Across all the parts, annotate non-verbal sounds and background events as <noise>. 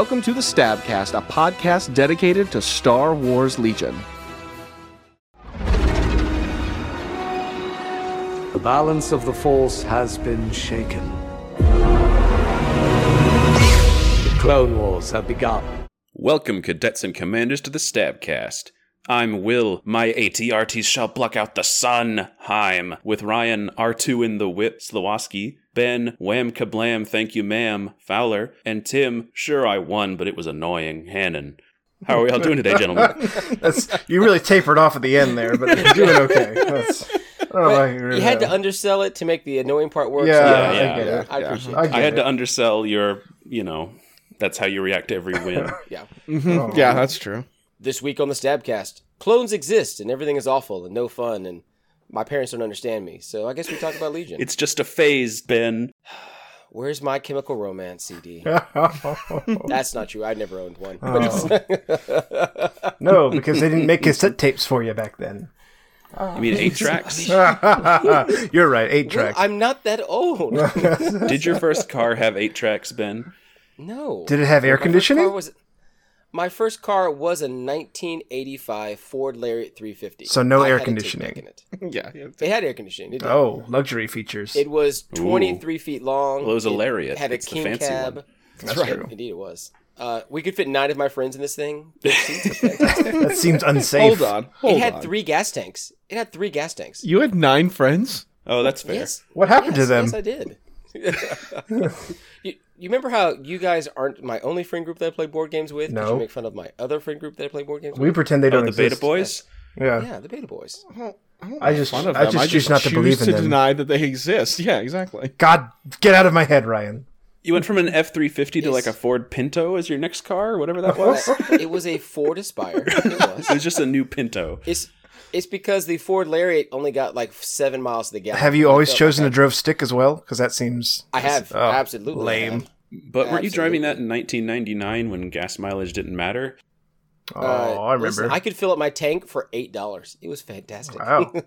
Welcome to the Stabcast, a podcast dedicated to Star Wars Legion. The balance of the Force has been shaken. The Clone Wars have begun. Welcome, cadets and commanders, to the Stabcast. I'm Will. My ATRTs shall pluck out the sun. Heim. With Ryan, R2 in the whip, Slowoski, Ben, Wham Kablam, thank you, ma'am, Fowler, and Tim. Sure, I won, but it was annoying. Hannon. How are we all doing today, gentlemen? <laughs> That's you really tapered off at the end there, but you're doing okay. That's, I don't know why you're, You had to undersell it to make the annoying part work. Yeah, so Yeah, I yeah, get it. I yeah. appreciate I, it. I had it. to undersell your, you know, that's how you react to every <laughs> win. Yeah. Oh. Yeah, that's true. This week on the Stabcast, clones exist and everything is awful and no fun, and my parents don't understand me. So I guess we talk about Legion. it's just a phase, Ben. <sighs> Where's my Chemical Romance CD? <laughs> That's not true. I never owned one. But oh. it's- <laughs> no, because they didn't make cassette tapes for you back then. You mean eight tracks? <laughs> You're right, eight Well. I'm not that old. Did your first car have eight tracks, Ben? no. Did it have air My first conditioning? car was- my first car was a 1985 Ford Lariat 350. So no I air conditioning. in it. <laughs> Yeah. It had air conditioning. It. Oh, luxury features. It was 23 feet long. Well, it was a It Lariat. Had a It's the king fancy cab. one. That's right. true. Indeed, it was. Uh, we could fit nine of my friends in this thing. Big <laughs> seats were fantastic. That seems unsafe. Hold on. Hold it had on. three gas tanks. It had three gas tanks. You had nine friends? Oh, that's fair. Yes. What happened yes, to them? Yes, I did. <laughs> you, you remember how you guys aren't my only friend group that I play board games with? 'Cause No. You make fun of my other friend group that I play board games We with. We pretend they Oh, don't the exist. Beta Boys? Yeah. Yeah, the Beta Boys. I just, Fun of I them. just choose not to believe in to them. deny that they exist. Yeah, exactly. God, get out of my head, Ryan. You went from an F three fifty to like a Ford Pinto as your next car, or whatever that was. it was a Ford Aspire. It <laughs> was. it was just a new Pinto. It's it's because the Ford Lariat only got like seven miles to the gallon. Have you always chosen like a drove stick as well? Because that seems. I have Oh, absolutely I lame. have. But weren't you driving that in 1999 when gas mileage didn't matter? Oh, Uh, I remember. listen, I could fill up my tank for eight dollars. It was fantastic. Wow. <laughs>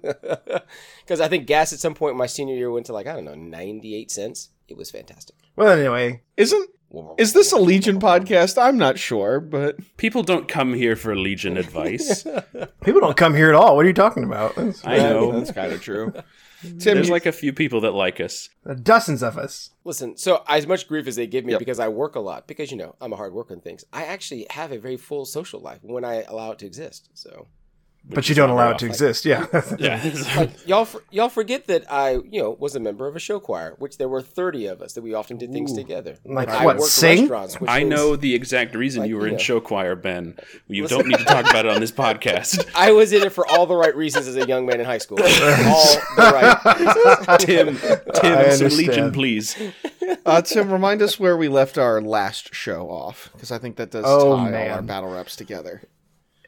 Because I think gas at some point in my senior year went to like I don't know ninety eight cents. It was fantastic. well, anyway, Isn't is this a Legion podcast? I'm not sure, but People don't come here for Legion advice. <laughs> people don't come here at all. What are you talking about? There's I know. that's kind of true. Tim, There's like a few people that like us. dozens of us. Listen, so as much grief as they give me because I work a lot, because you know I'm a hard worker and things. I actually have a very full social life when I allow it to exist. So But you don't allow it to exist. Yeah. <laughs> Yeah. <laughs> y'all for, y'all forget that I you know was a member of a show choir, which there were thirty of us that we often did things together. Like I what, worked sing? restaurants, which I means- know the exact reason Like, you were you in show choir, Ben. You don't need to talk about it on this <laughs> podcast. I was in it for all the right reasons as a young man in high school. all the right. Tim, Tim, some. Legion, please. uh, Tim, remind us where we left our last show off, because I think that does Oh, tie all our battle reps together.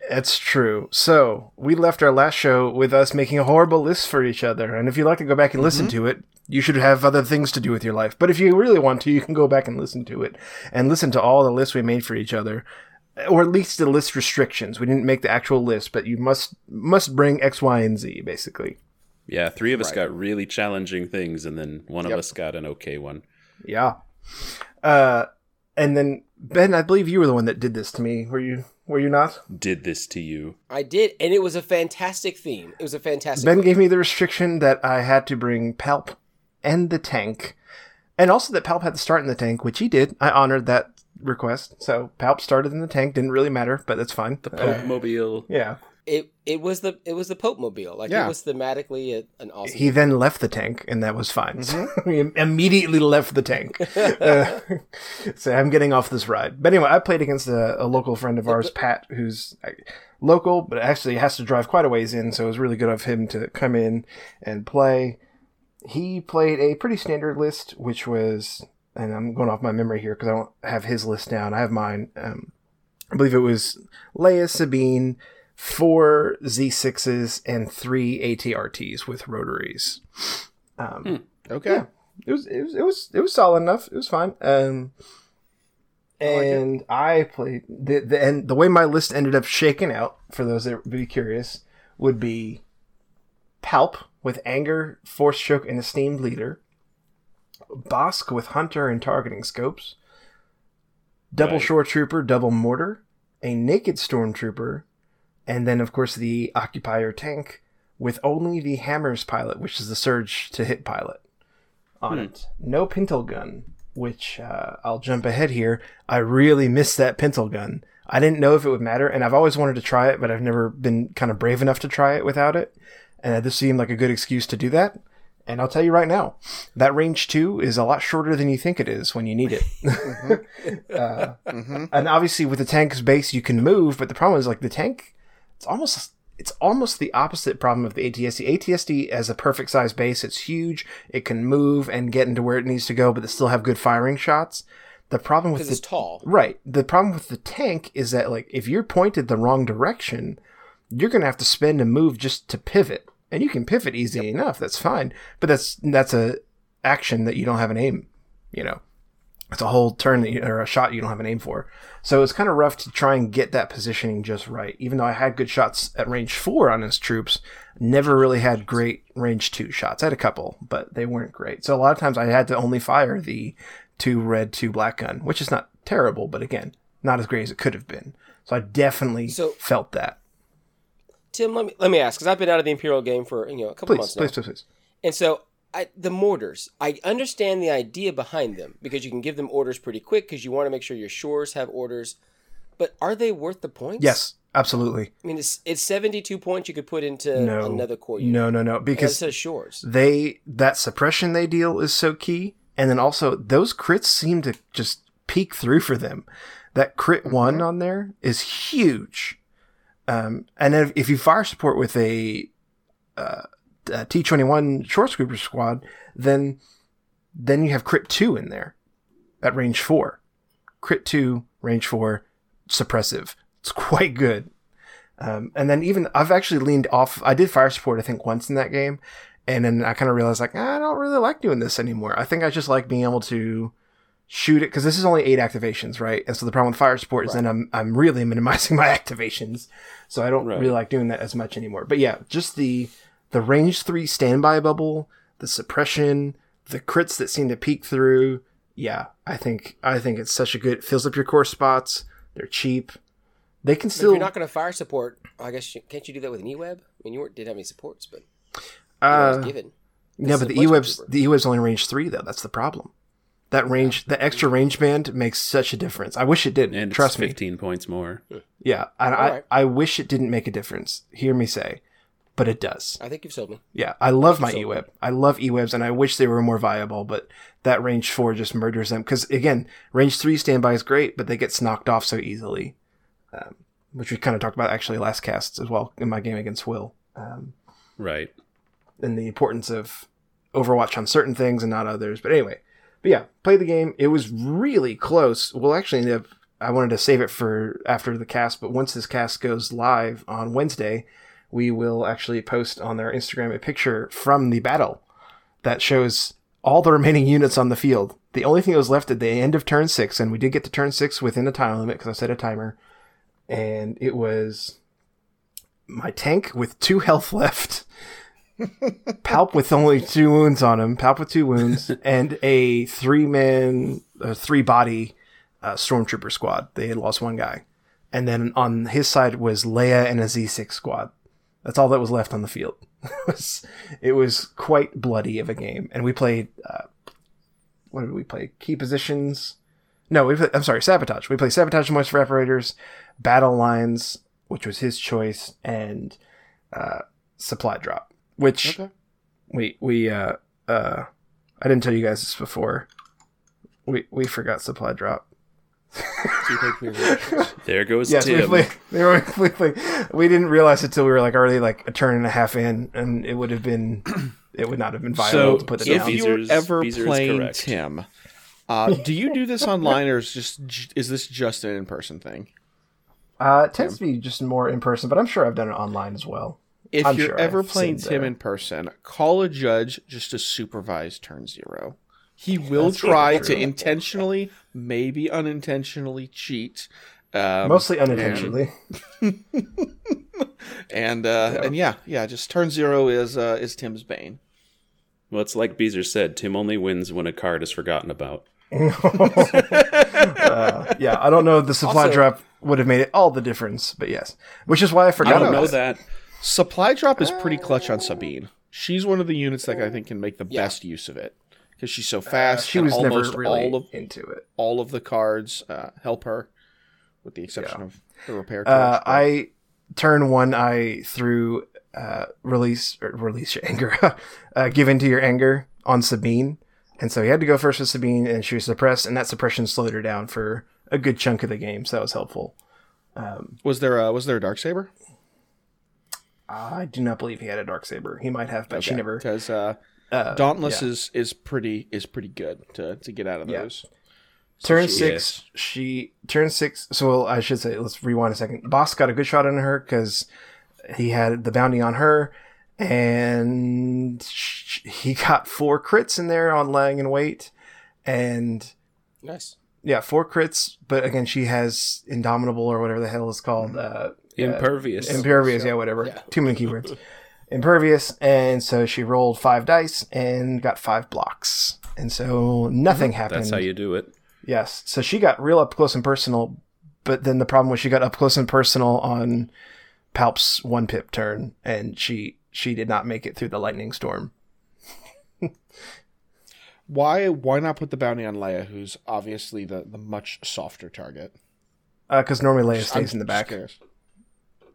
It's true. So we left our last show with us making a horrible list for each other. And if you'd like to go back and listen to it, you should have other things to do with your life. But if you really want to, you can go back and listen to it and listen to all the lists we made for each other. Or at least the list restrictions. We didn't make the actual list, but you must must bring X, Y, and Z, basically. Yeah, three of us got really challenging things, and then one of us got an okay one. Yeah. Uh and then Ben, I believe you were the one that did this to me. Were you were you not? Did this to you? I did, and it was a fantastic theme. It was a fantastic. Ben gave me the restriction that I had to bring Palp and the tank, and also that Palp had to start in the tank, which he did. I honored that request, so Palp started in the tank. Didn't really matter, but that's fine. The Pope uh, Mobile. yeah. it it was the it was the Pope Mobile. Like Yeah. it was thematically a, an awesome. He then left the tank, and that was fine. So <laughs> he immediately left the tank. <laughs> Uh, <laughs> so I'm getting off this ride. But anyway, I played against a, a local friend of ours, Pat, who's uh, local, but actually has to drive quite a ways in. So it was really good of him to come in and play. He played a pretty standard list, which was, and I'm going off my memory here because I don't have his list down. I have mine. Um, I believe it was Leia, Sabine, four Z6s, and three ATRTs with rotaries. Um, Okay. it was it was it was it was solid enough. It was fine. Um, and I played the the and the way my list ended up shaking out for those that would be curious would be Palp with anger, force choke, and esteemed leader. Bossk with hunter and targeting scopes. double Right. shore trooper, double mortar, a naked stormtrooper, and then of course the occupier tank with only the hammers pilot, which is the surge to hit pilot on it. No pintle gun, which uh, I'll jump ahead here. I really miss that pintle gun. I didn't know if it would matter, and I've always wanted to try it, but I've never been kind of brave enough to try it without it. And this seemed like a good excuse to do that. And I'll tell you right now, that range two is a lot shorter than you think it is when you need it. <laughs> uh, And obviously, with the tank's base, you can move, but the problem is like the tank. It's almost it's almost the opposite problem of the ATST. ATST as a perfect size base, it's huge. It can move and get into where it needs to go, but it still have good firing shots. The problem with the it's tall. Right. The problem with the tank is that like if you're pointed the wrong direction, you're gonna have to spend a move just to pivot. And you can pivot easy enough, that's fine. But that's that's a action that you don't have an aim, you know. It's a whole turn that you, or a shot you don't have an aim for. So it's kind of rough to try and get that positioning just right. Even though I had good shots at range four on his troops, never really had great range two shots. I had a couple, but they weren't great. So a lot of times I had to only fire the two red, two black gun, which is not terrible, but again, not as great as it could have been. So I definitely So- felt that. Tim, let me let me ask because I've been out of the Imperial game for you know a couple Please, months now, please, please, please. and so I, the mortars, I understand the idea behind them because you can give them orders pretty quick because you want to make sure your shores have orders. But are they worth the points? Yes, absolutely. I mean, it's it's seventy two points you could put into No, another core unit. no, no, no, because it says shores. they that suppression they deal is so key and then also those crits seem to just peek through for them that crit one on there is huge um, and if, if you fire support with a, uh, a t21 shore trooper squad then then you have crit 2 in there at range 4 crit 2 range 4 suppressive it's quite good um, and then even I've actually leaned off. I did fire support I think once in that game, and then I kind of realized like "Ah, I don't really like doing this anymore. I think I just like being able to shoot it because this is only eight activations, right? And so the problem with fire support is then I'm I'm really minimizing <laughs> my activations, so I don't Right. really like doing that as much anymore. But yeah, just the the range three standby bubble, the suppression, the crits that seem to peek through. Yeah, I think I think it's such a good. It fills up your core spots. They're cheap. They can But if still you're not going to fire support, I guess you, can't you do that with an E-web? I mean, you weren't, didn't have any supports, but uh, given. This No, but the budget E-Web's trooper. the E-Web's only range three though. That's the problem. That range, the extra range band makes such a difference. I wish it didn't. And Trust it's me. 15 points more. Yeah, and I, Alright. I wish it didn't make a difference. Hear me say, but it does. I think you've sold me. Yeah, I love my So- E-Web. I love E-Webs, and I wish they were more viable. But that range four just murders them because again, range three standby is great, but they get knocked off so easily, um, which we kind of talked about actually last cast as well in my game against Will. Um, Right. and the importance of Overwatch on certain things and not others. But anyway, but yeah, play the game. It was really close. We'll actually end up. I wanted to save it for after the cast, but once this cast goes live on Wednesday, we will actually post on their Instagram a picture from the battle that shows all the remaining units on the field. The only thing that was left at the end of turn six, and we did get to turn six within the time limit because I set a timer, and it was my tank with two <laughs> health left. <laughs> Palp with only two wounds on him, Palp with two wounds, <laughs> and a three man, uh, three body uh, stormtrooper squad. They had lost one guy. And then on his side was Leia and a Z6 squad. That's all that was left on the field. <laughs> it, was, it was quite bloody of a game. And we played, uh, what did we play? Key positions. No, we play, I'm sorry, sabotage. We played sabotage moisture evaporators, battle lines, which was his choice, and uh, supply drop, which Okay. we we uh uh I didn't tell you guys this before. We we forgot supply drop. <laughs> There goes Yes, we Tim. played, they were, <laughs> we, played, we didn't realize it till we were like already like a turn and a half in, and it would have been <clears throat> it would not have been viable So to put it if down. If you're ever Beezer playing correct. Tim, uh, do you do this online or is just is this just an in person thing? Uh, it tends to be just more in person, but I'm sure I've done it online as well. If I'm you're sure ever I've playing Tim there. in person, call a judge just to supervise turn zero. He will try to intentionally, maybe unintentionally cheat. Um, Mostly unintentionally. and <laughs> uh, and yeah, yeah, just turn zero is uh, is Tim's bane. Well, it's like Beezer said Tim only wins when a card is forgotten about. <laughs> Uh, yeah, I don't know if the supply Also- drop would have made it all the difference, but yes. Which is why I I forgot don't about know it. that. Supply drop is pretty clutch on Sabine. She's one of the units that I think can make the Yeah. best use of it because she's so fast. Uh, She was never really all of into it. all of the cards uh, help her, with the exception of the repair. Uh, torch, but- I turn one eye through uh, release or release your anger, <laughs> uh, give into your anger on Sabine, and so he had to go first with Sabine, and she was suppressed, and that suppression slowed her down for a good chunk of the game, so that was helpful. was there a, was there a dark saber? I do not believe he had a dark saber. He might have, but she never. because uh, Uh, Dauntless yeah. is is pretty is pretty good to to get out of Yeah. those. Turn she- six, she turn six. So well, I should say, let's rewind a second. Bossk got a good shot on her because he had the bounty on her, and sh- he got four crits in there on lying in wait, and Nice. yeah, four crits. But again, she has indomitable or whatever the hell it's called. Uh, Impervious. impervious, yeah, whatever. Too many keywords. <laughs> impervious, and so she rolled five dice and got five blocks, and so nothing mhm. happened. That's how you do it. Yes. So she got real up close and personal, but then the problem was she got up close and personal on Palp's one pip turn, and she she did not make it through the lightning storm. <laughs> Why why not put the bounty on Leia, who's obviously the the much softer target? Uh, because normally Leia I'm stays in the back. curious.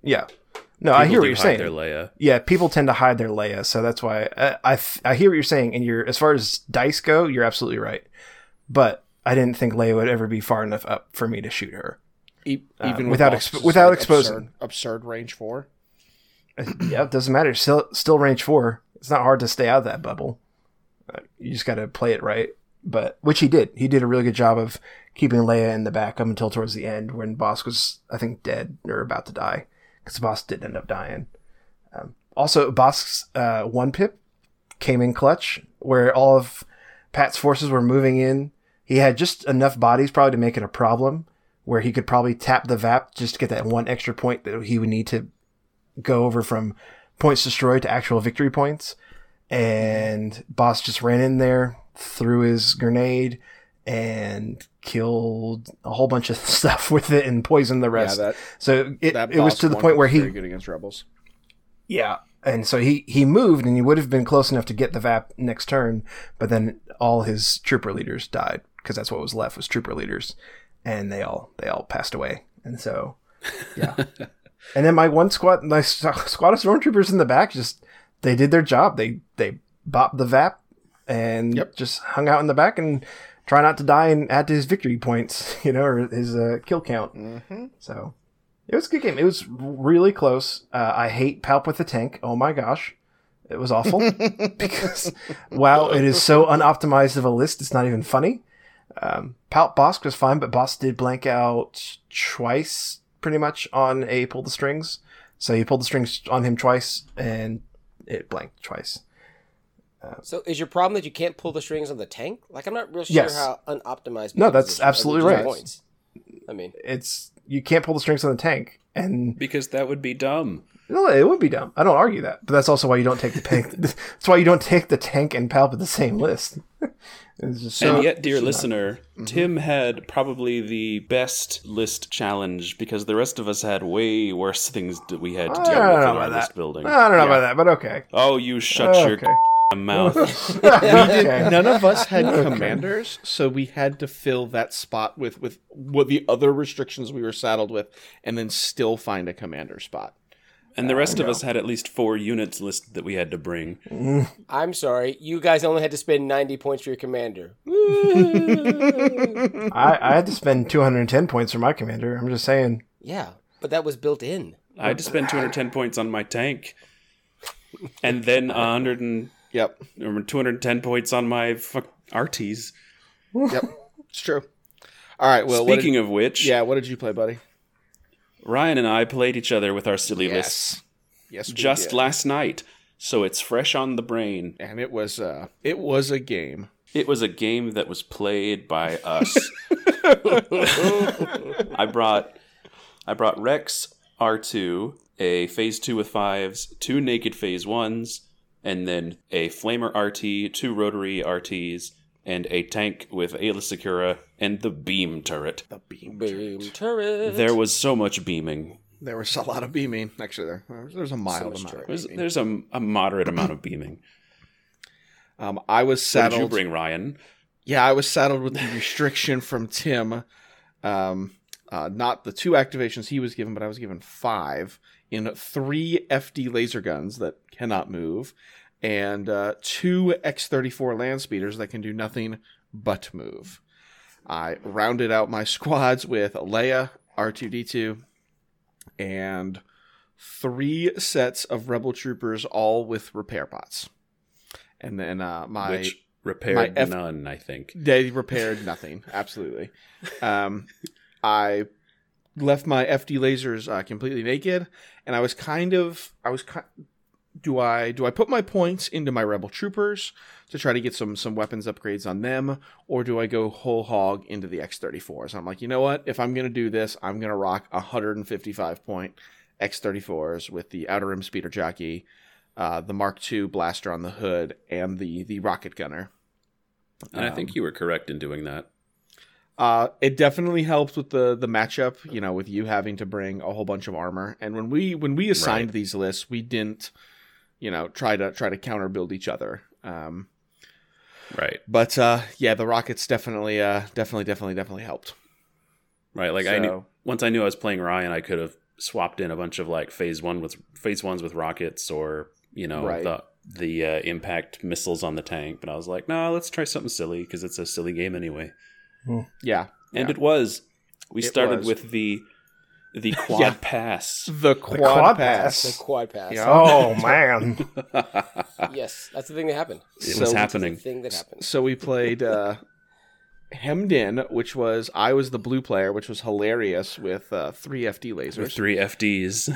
Yeah. No, I People hear what you're hide saying. Their Leia. Yeah, people tend to hide their Leia, so that's why I I, th- I hear what you're saying. And you're as far as dice go, you're absolutely right. But I didn't think Leia would ever be far enough up for me to shoot her. E- Uh, even with without bosses, exp- without like, exposing. absurd, absurd range four. yeah, it doesn't matter. Still, still range four. It's not hard to stay out of that bubble. Uh, you just got to play it right. But which he did. He did a really good job of keeping Leia in the back up until towards the end when Bossk was, I think, dead or about to die because Bossk didn't end up dying. Um, also, Bossk uh, one pip came in clutch where all of Pat's forces were moving in. He had just enough bodies probably to make it a problem where he could probably tap the VAP just to get that one extra point that he would need to go over from points destroyed to actual victory points. And Bossk just ran in there, threw his grenade, and killed a whole bunch of <laughs> stuff with it and poisoned the rest. Yeah, that so it, it was to the point where he very good against rebels. yeah. And so he, he moved and he would have been close enough to get the VAP next turn, but then all his trooper leaders died because that's what was left was trooper leaders and they all they all passed away. And so yeah. <laughs> and then my one squad my <laughs> squad of stormtroopers in the back just they did their job. They they bopped the VAP and Yep. just hung out in the back and try not to die and add to his victory points, <laughs> you know, or his uh, kill count. Mm-hmm. So it was a good game. It was really close. Uh, I hate Palp with the tank. Oh my gosh. It was awful <laughs> because while it is so unoptimized of a list, it's not even funny. Um, Palp Bossk was fine, but Bossk did blank out twice pretty much on a pull the strings. So he pulled the strings on him twice and it blanked twice. Uh, so is your problem that you can't pull the strings on the tank? Like I'm not real sure Yes. how unoptimized. No, that's absolutely right. Points. I mean, It's you can't pull the strings on the tank, and Because that would be dumb. no, it would be dumb. I don't argue that, but that's also why you don't take the tank. <laughs> that's why you don't take the tank and Palp at the same list. <laughs> it's just so and yet, dear listener, mm-hmm. Tim had probably the best list challenge because the rest of us had way worse things that we had to deal don't with in our list building. I don't know about that, but okay. Oh, you shut your Okay. <laughs> mouth. okay. None of us had commanders, so we had to fill that spot with with what the other restrictions we were saddled with, and then still find a commander spot. And the rest of us had at least four units listed that we had to bring. <laughs> I'm sorry, you guys only had to spend 90 points for your commander. <laughs> I, I had to spend 210 points for my commander. I'm just saying. Yeah, but that was built in. I had to spend 210 points on my tank. And then 100 and, Yep, or 210 points on my fuck RTs. yep, it's true. All right. Well, Speaking did, of which, yeah, what did you play, buddy? Ryan and I played each other with our silly lists yes, we just did. last night. So it's fresh on the brain. and it was uh, it was a game. It was a game that was played by <laughs> us. I brought I brought Rex R2, a phase 2 with 5s, two naked phase 1s, and then a flamer RT, two rotary RTs, and a tank with Aayla Secura and the beam turret. The beam. Boom turret. There was so much beaming. There was a lot of beaming. Actually, there there's a mild much amount. Of There's, beaming. there's a, a moderate amount of beaming. Um, I was What did you saddled. bring, Ryan? Yeah, I was saddled with the restriction from Tim. Um, uh, not the two activations he was given, but I was given five in three FD laser guns that cannot move, and uh, two X34 land speeders that can do nothing but move. I rounded out my <laughs> squads with Leia, R2D2, and three sets of Rebel troopers, all with repair bots. And then uh, my Which repaired my F- none, I think. they repaired nothing. <laughs> Absolutely. Um, I left my FD lasers uh, completely naked, and I was kind of, I was, ki- do I do I put my points into my rebel troopers to try to get some some weapons upgrades on them, or do I go whole hog into the X34s? I'm like, you know what? If I'm gonna do this, I'm gonna rock 155 point X34s with the outer rim speeder jockey, uh, the Mark II blaster on the hood, and the the rocket gunner. And I think Um, you were correct in doing that. Uh, it definitely helps with the the matchup. You know, with you having to bring a whole bunch of armor, and when we when we assigned Right. these lists, we didn't, you know, try to try to counter build each other. Um, Right. but uh, yeah, the rockets definitely, uh, definitely, definitely, definitely helped. Right. Like I knew once I knew I was playing Ryan, I could have swapped in a bunch of like phase one with phase ones with rockets or you know Right. the the uh, impact missiles on the tank. But I was like, no, let's try something silly because it's a silly game anyway. Yeah, And Yeah. it was. We It started was. with the the <laughs> quad Yeah. pass. the quad, quad pass. the quad pass. Yeah. Oh <laughs> man. <laughs> Yes, that's the thing that happened. It So- was The happening. thing that happened. So we played uh, Hemmed In, which was I was the blue player, which was hilarious with uh, three FD lasers. With three FDs.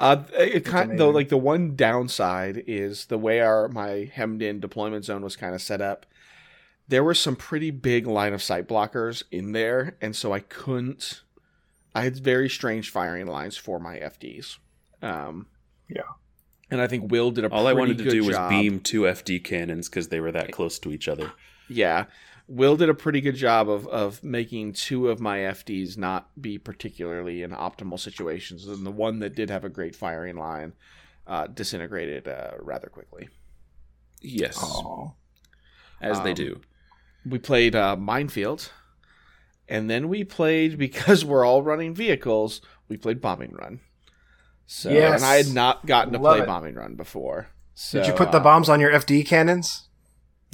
Uh, it kind though, like the one downside is the way our my hemmed in deployment zone was kind of set up. There were some pretty big line of sight blockers in there, and so I couldn't. I had very strange firing lines for my FDs. Um, Yeah. and I think Will did a All I wanted to do was job. beam two FD cannons because they were that close to each other. Yeah. Will did a pretty good job of, of making two of my FDs not be particularly in optimal situations. And the one that did have a great firing line uh, disintegrated uh, rather quickly. Yes, Oh. as they Um, do. We played uh, Minefield. And then we played, <laughs> because we're all running vehicles, we played Bombing Run. So, Yes. And I had not gotten to Love play it. Bombing Run before. So, Did you put the uh, bombs on your FD cannons?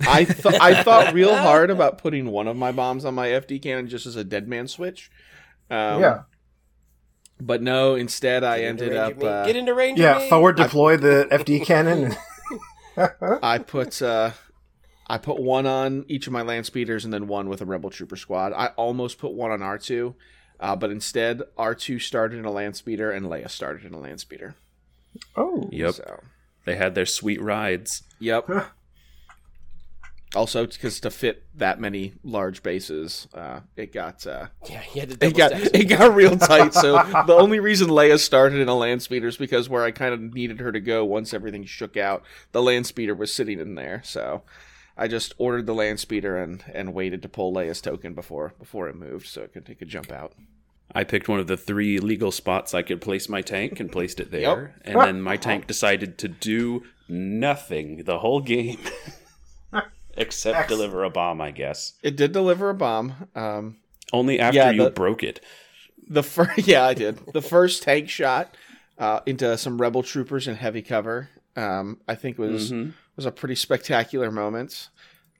I <laughs> th- I thought real hard about putting one of my bombs on my FD cannon just as a dead man switch. Um, yeah. But no, instead I Get into ended up uh, Get into range. Yeah. Forward deploy the FD cannon. <laughs> I put uh, I put one on each of my land speeders and then one with a rebel trooper squad. I almost put one on R two, uh, but instead R two started in a land speeder and Leia started in a land speeder. oh. Yep, So they had their sweet rides. yep. also, because to fit that many large bases, uh, it got uh, Yeah, he had it got stack. it got real tight. So <laughs> the only reason Leia started in a land speeder is because where I kind of needed her to go once everything shook out, the land speeder was sitting in there. So I just ordered the land speeder and and waited to pull Leia's token before before it moved, so it could take a jump out. I picked one of the three legal spots I could place my tank and placed it there. Yep. And then my tank decided to do nothing the whole game <laughs> except Excellent. deliver a bomb, I guess. It did deliver a bomb. Um, Only after Yeah, you broke it. the first, <laughs> yeah, I did the first tank shot uh, into some rebel troopers in heavy cover. Um, I think was Mhm. Was a pretty spectacular moment.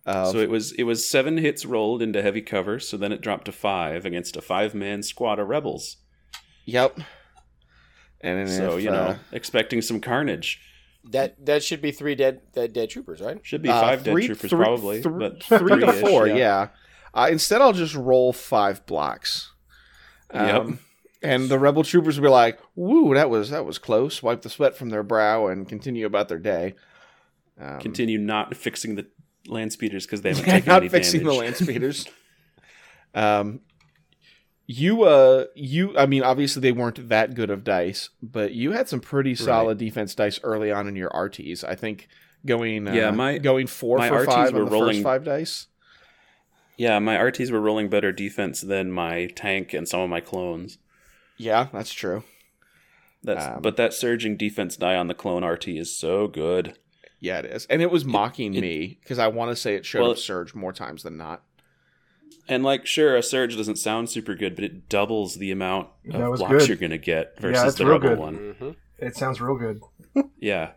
Of, So it was it was seven hits rolled into heavy cover, so then it dropped to five against a five man squad of rebels. yep. And So, if, you know, uh, expecting some carnage. That that should be three dead dead, dead troopers, right? Should be Uh, five three- dead troopers three- probably. thr- but three to four, yeah. Uh, instead, I'll just roll five blocks. Yep. Um, And the rebel troopers will be like, "Woo, that was that was close." Wipe the sweat from their brow and continue about their day. Um, Continue not fixing the land speeders because they haven't <laughs> taken not any fixing damage. the land <laughs> speeders. um, you, uh, you. I mean, obviously they weren't that good of dice, but you had some pretty solid defense dice early on in your RTs. I think going uh, Yeah, my- going four my for RTs five were rolling- five dice. Yeah, my RTs were rolling better defense than my tank and some of my clones. Yeah, that's true. That's Um, but that surging defense die on the clone RT is so good. Yeah, it is, and it was mocking it- me because I want to say it showed Well, up surge more times than not. And like, sure, a surge doesn't sound super good, but it doubles the amount of blocks good. you're gonna get versus that's the real rebel good. one. Mm-hmm. It sounds real good. <laughs> Yeah.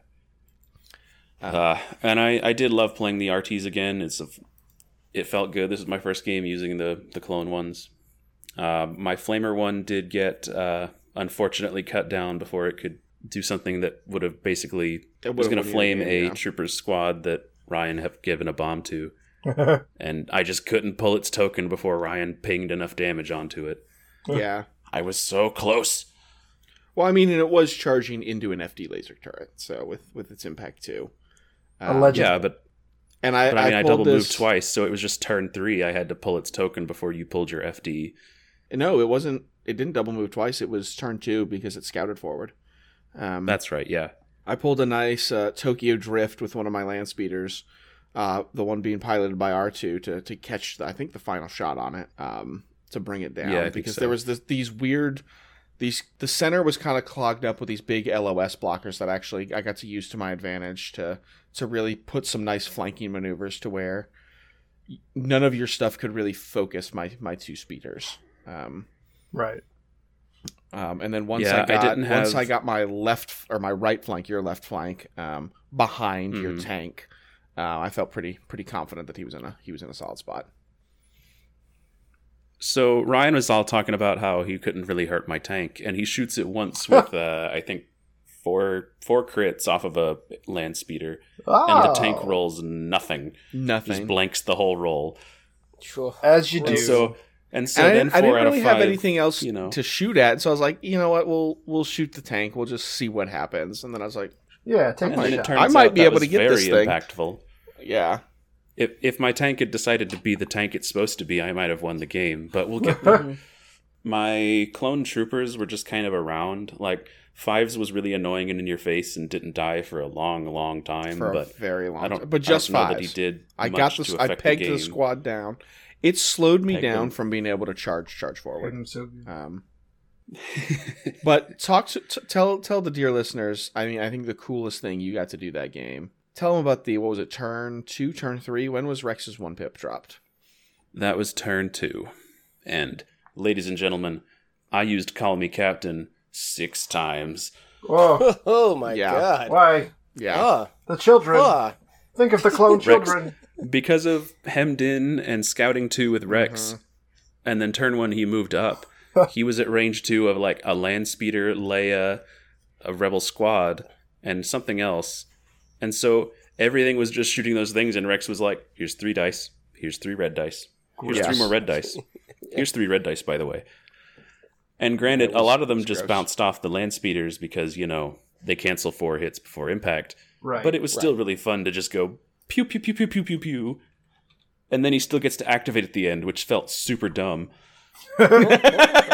Uh, and I, I did love playing the RTs again. It's a, it felt good. This is my first game using the the clone ones. Uh, my flamer one did get uh, unfortunately cut down before it could do something that would have basically It was going to won you the flame a yeah. trooper's squad that Ryan had given a bomb to, <laughs> and I just couldn't pull its token before Ryan pinged enough damage onto it. yeah. I was so close. Well, I mean, and it was charging into an FD laser turret, so with with its impact too. Um, Alleged- Yeah, but and I, But I mean, I, pulled double this, moved twice, so it was just turn three. I had to pull its token before you pulled your FD. No, it wasn't. It didn't double move twice. It was turn two because it scouted forward. Um, That's right, yeah. I pulled a nice uh, Tokyo drift with one of my land speeders, uh, the one being piloted by R two to to catch the, I think the final shot on it um, to bring it down Yeah, I think because so. there was this, these weird these the center was kind of clogged up with these big LOS blockers that actually I got to use to my advantage to to really put some nice flanking maneuvers to where none of your stuff could really focus my my two speeders. Um, right. Um, and then once Yeah, I I got didn't once have- I got my left or my right flank, your left flank, um, behind your Mhm. tank, uh, I felt pretty pretty confident that he was in a he was in a solid spot. So Ryan was all talking about how he couldn't really hurt my tank, and he shoots it once <laughs> with uh, I think four four crits off of a land speeder, and the tank Oh. rolls nothing. Nothing. Just blanks the whole roll. Sure. As you do. And so and so And I then didn't, four I didn't out really of five. have anything else you know. to shoot at, so I was like, you know what, we'll we'll shoot the tank. We'll just see what happens. And then I was like, yeah, take and my shot. I might be able to was get this very thing. impactful. yeah, If if my tank had decided to be the tank it's supposed to be, I might have won the game. But we'll get <laughs> there. my clone troopers were just kind of around. Like Fives was really annoying and in your face and didn't die for a long, long time. for but a very long I don't. time. But I don't just know five. that he did. I much got this. to I pegged the, the, squad down. It slowed me Pegged down them. from being able to charge charge forward. So. Um, <laughs> but talk to t- tell tell the dear listeners. I mean, I think the coolest thing you got to do that game. Tell them about the what was it? Turn two, turn three. When was Rex's one pip dropped? That was turn two, and ladies and gentlemen, I used "Call Me Captain" six times. Whoa. <laughs> Oh my Yeah. god. Why? Yeah, Ah, The children. ah. Think of the clone Rex. children. Because of hemmed in and scouting two with Rex, Mm-hmm. and then turn one he moved up. <laughs> he was at range two of like a land speeder, Leia, a rebel squad, and something else, and so everything was just shooting those things. And Rex was like, "Here's three dice. Here's three red dice. Here's Yes. three more red dice. <laughs> Here's three red dice, by the way." And granted, a lot of them just gross. bounced off the land speeders because you know they cancel four hits before impact. Right. But it was still really fun to just go pew pew pew pew pew pew pew, and then he still gets to activate at the end, which felt super dumb. <laughs>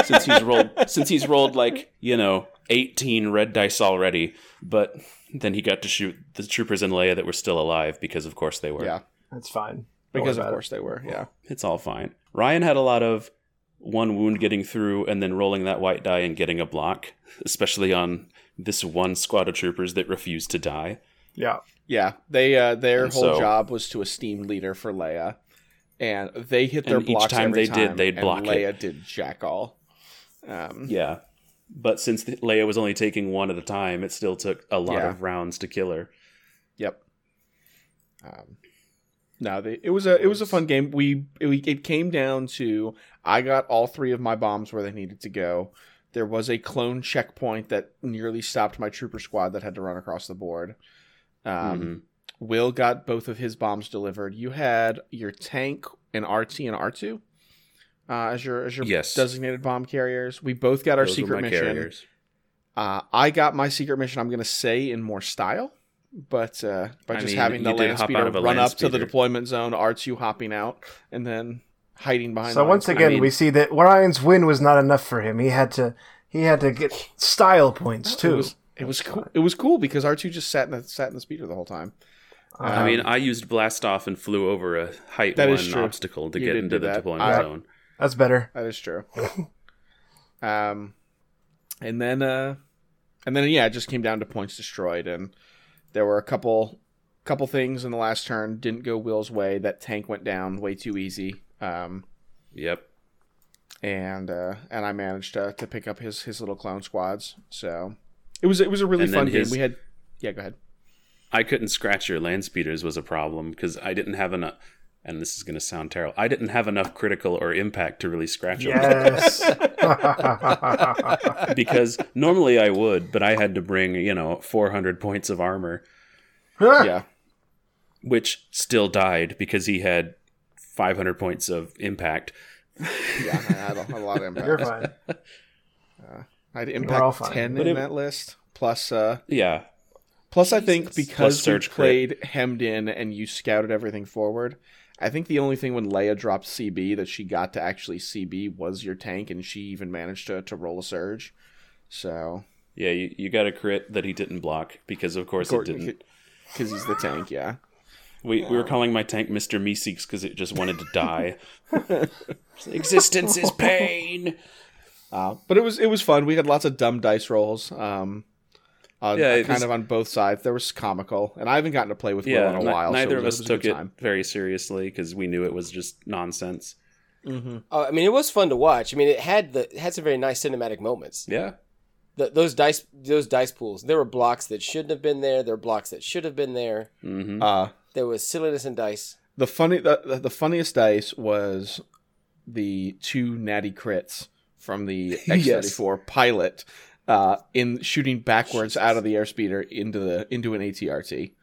since he's rolled, since he's rolled like you know eighteen red dice already, but then he got to shoot the troopers in Leia that were still alive because of course they were. yeah, That's fine. because Don't of worry course they were. Yeah, It's all fine. Ryan had a lot of one wound getting through and then rolling that white die and getting a block, especially on this one squad of troopers that refused to die. About it. Yeah. yeah. They uh, their And whole so- job was to esteem leader for Leia, and they hit their And each time every they did, they'd and block it. Leia did jack all. Um, Yeah. But since the- Leia was only taking one at a time, it still took a lot Yeah. of rounds to kill her. Yep. Um, no, they, it was a it was a fun game. We it, we- it came down to I got all three of my bombs where they needed to go. There was a clone checkpoint that nearly stopped my trooper squad that had to run across the board. Um, Mhm. Will got both of his bombs delivered. You had your tank and RT and R two uh, as your as your Yes. designated bomb carriers. We both got our Those secret mission. carriers. Uh, I got my secret mission. I'm going to say in more style, but uh, by I just mean, having the land speeder out of a run land up to the deployment zone, R2 hopping out, and then hiding behind. So the once again, I mean, we see that Ryan's win was not enough for him. He had to he had to get style points it too. was it was cool. It was cool because R2 just sat in the sat in the speeder the whole time. I mean, I used blast off and flew over a height That one obstacle to You get into the that. deployment I- zone. That's better. That is true. <laughs> um, and then uh, and then yeah, it just came down to points destroyed, and there were a couple couple things in the last turn didn't go Will's way. That tank went down way too easy. Um, Yep. and uh, and I managed to, to pick up his his little clone squads. So it was it was a really And fun game. his- We had yeah, go ahead. I couldn't scratch your land speeders was a problem because I didn't have enough. And this is going to sound terrible. I didn't have enough critical or impact to really scratch them. Yes. <laughs> <laughs> because normally I would, but I had to bring, you know, 400 points of armor, Yeah, which still died because he had 500 points of impact. yeah, I had a, a lot of impact. You're fine. <laughs> I had impact fine. ten But in it- that list. Plus, uh, Yeah. Plus, I think because Plus we surge crit. played hemmed in and you scouted everything forward, I think the only thing when Leia dropped CB that she got to actually CB was your tank, and she even managed to, to roll a surge. So, Yeah, you, you got a crit that he didn't block because, of course, it didn't. because he's the tank, yeah. We, we were calling my tank Mr. Meeseeks because it just wanted to die. <laughs> Existence is pain. Uh, but it was it was fun. We had lots of dumb dice rolls. Um, uh, Yeah, it kind was- of on both sides. There was comical, and I haven't gotten to play with Will in a while. so neither it of us it took it time. very seriously because we knew it was just nonsense. Oh, I mean, it was fun to watch. I mean, it had the it had some very nice cinematic moments. Yeah. The, those dice those dice pools. There were blocks that shouldn't have been there. There were blocks that should have been there. hmm Uh, There was silliness in dice. the funny the, the, the funniest dice was the two natty crits from the <laughs> X34 pilot uh, in shooting backwards out of the airspeeder into the into an ATRT.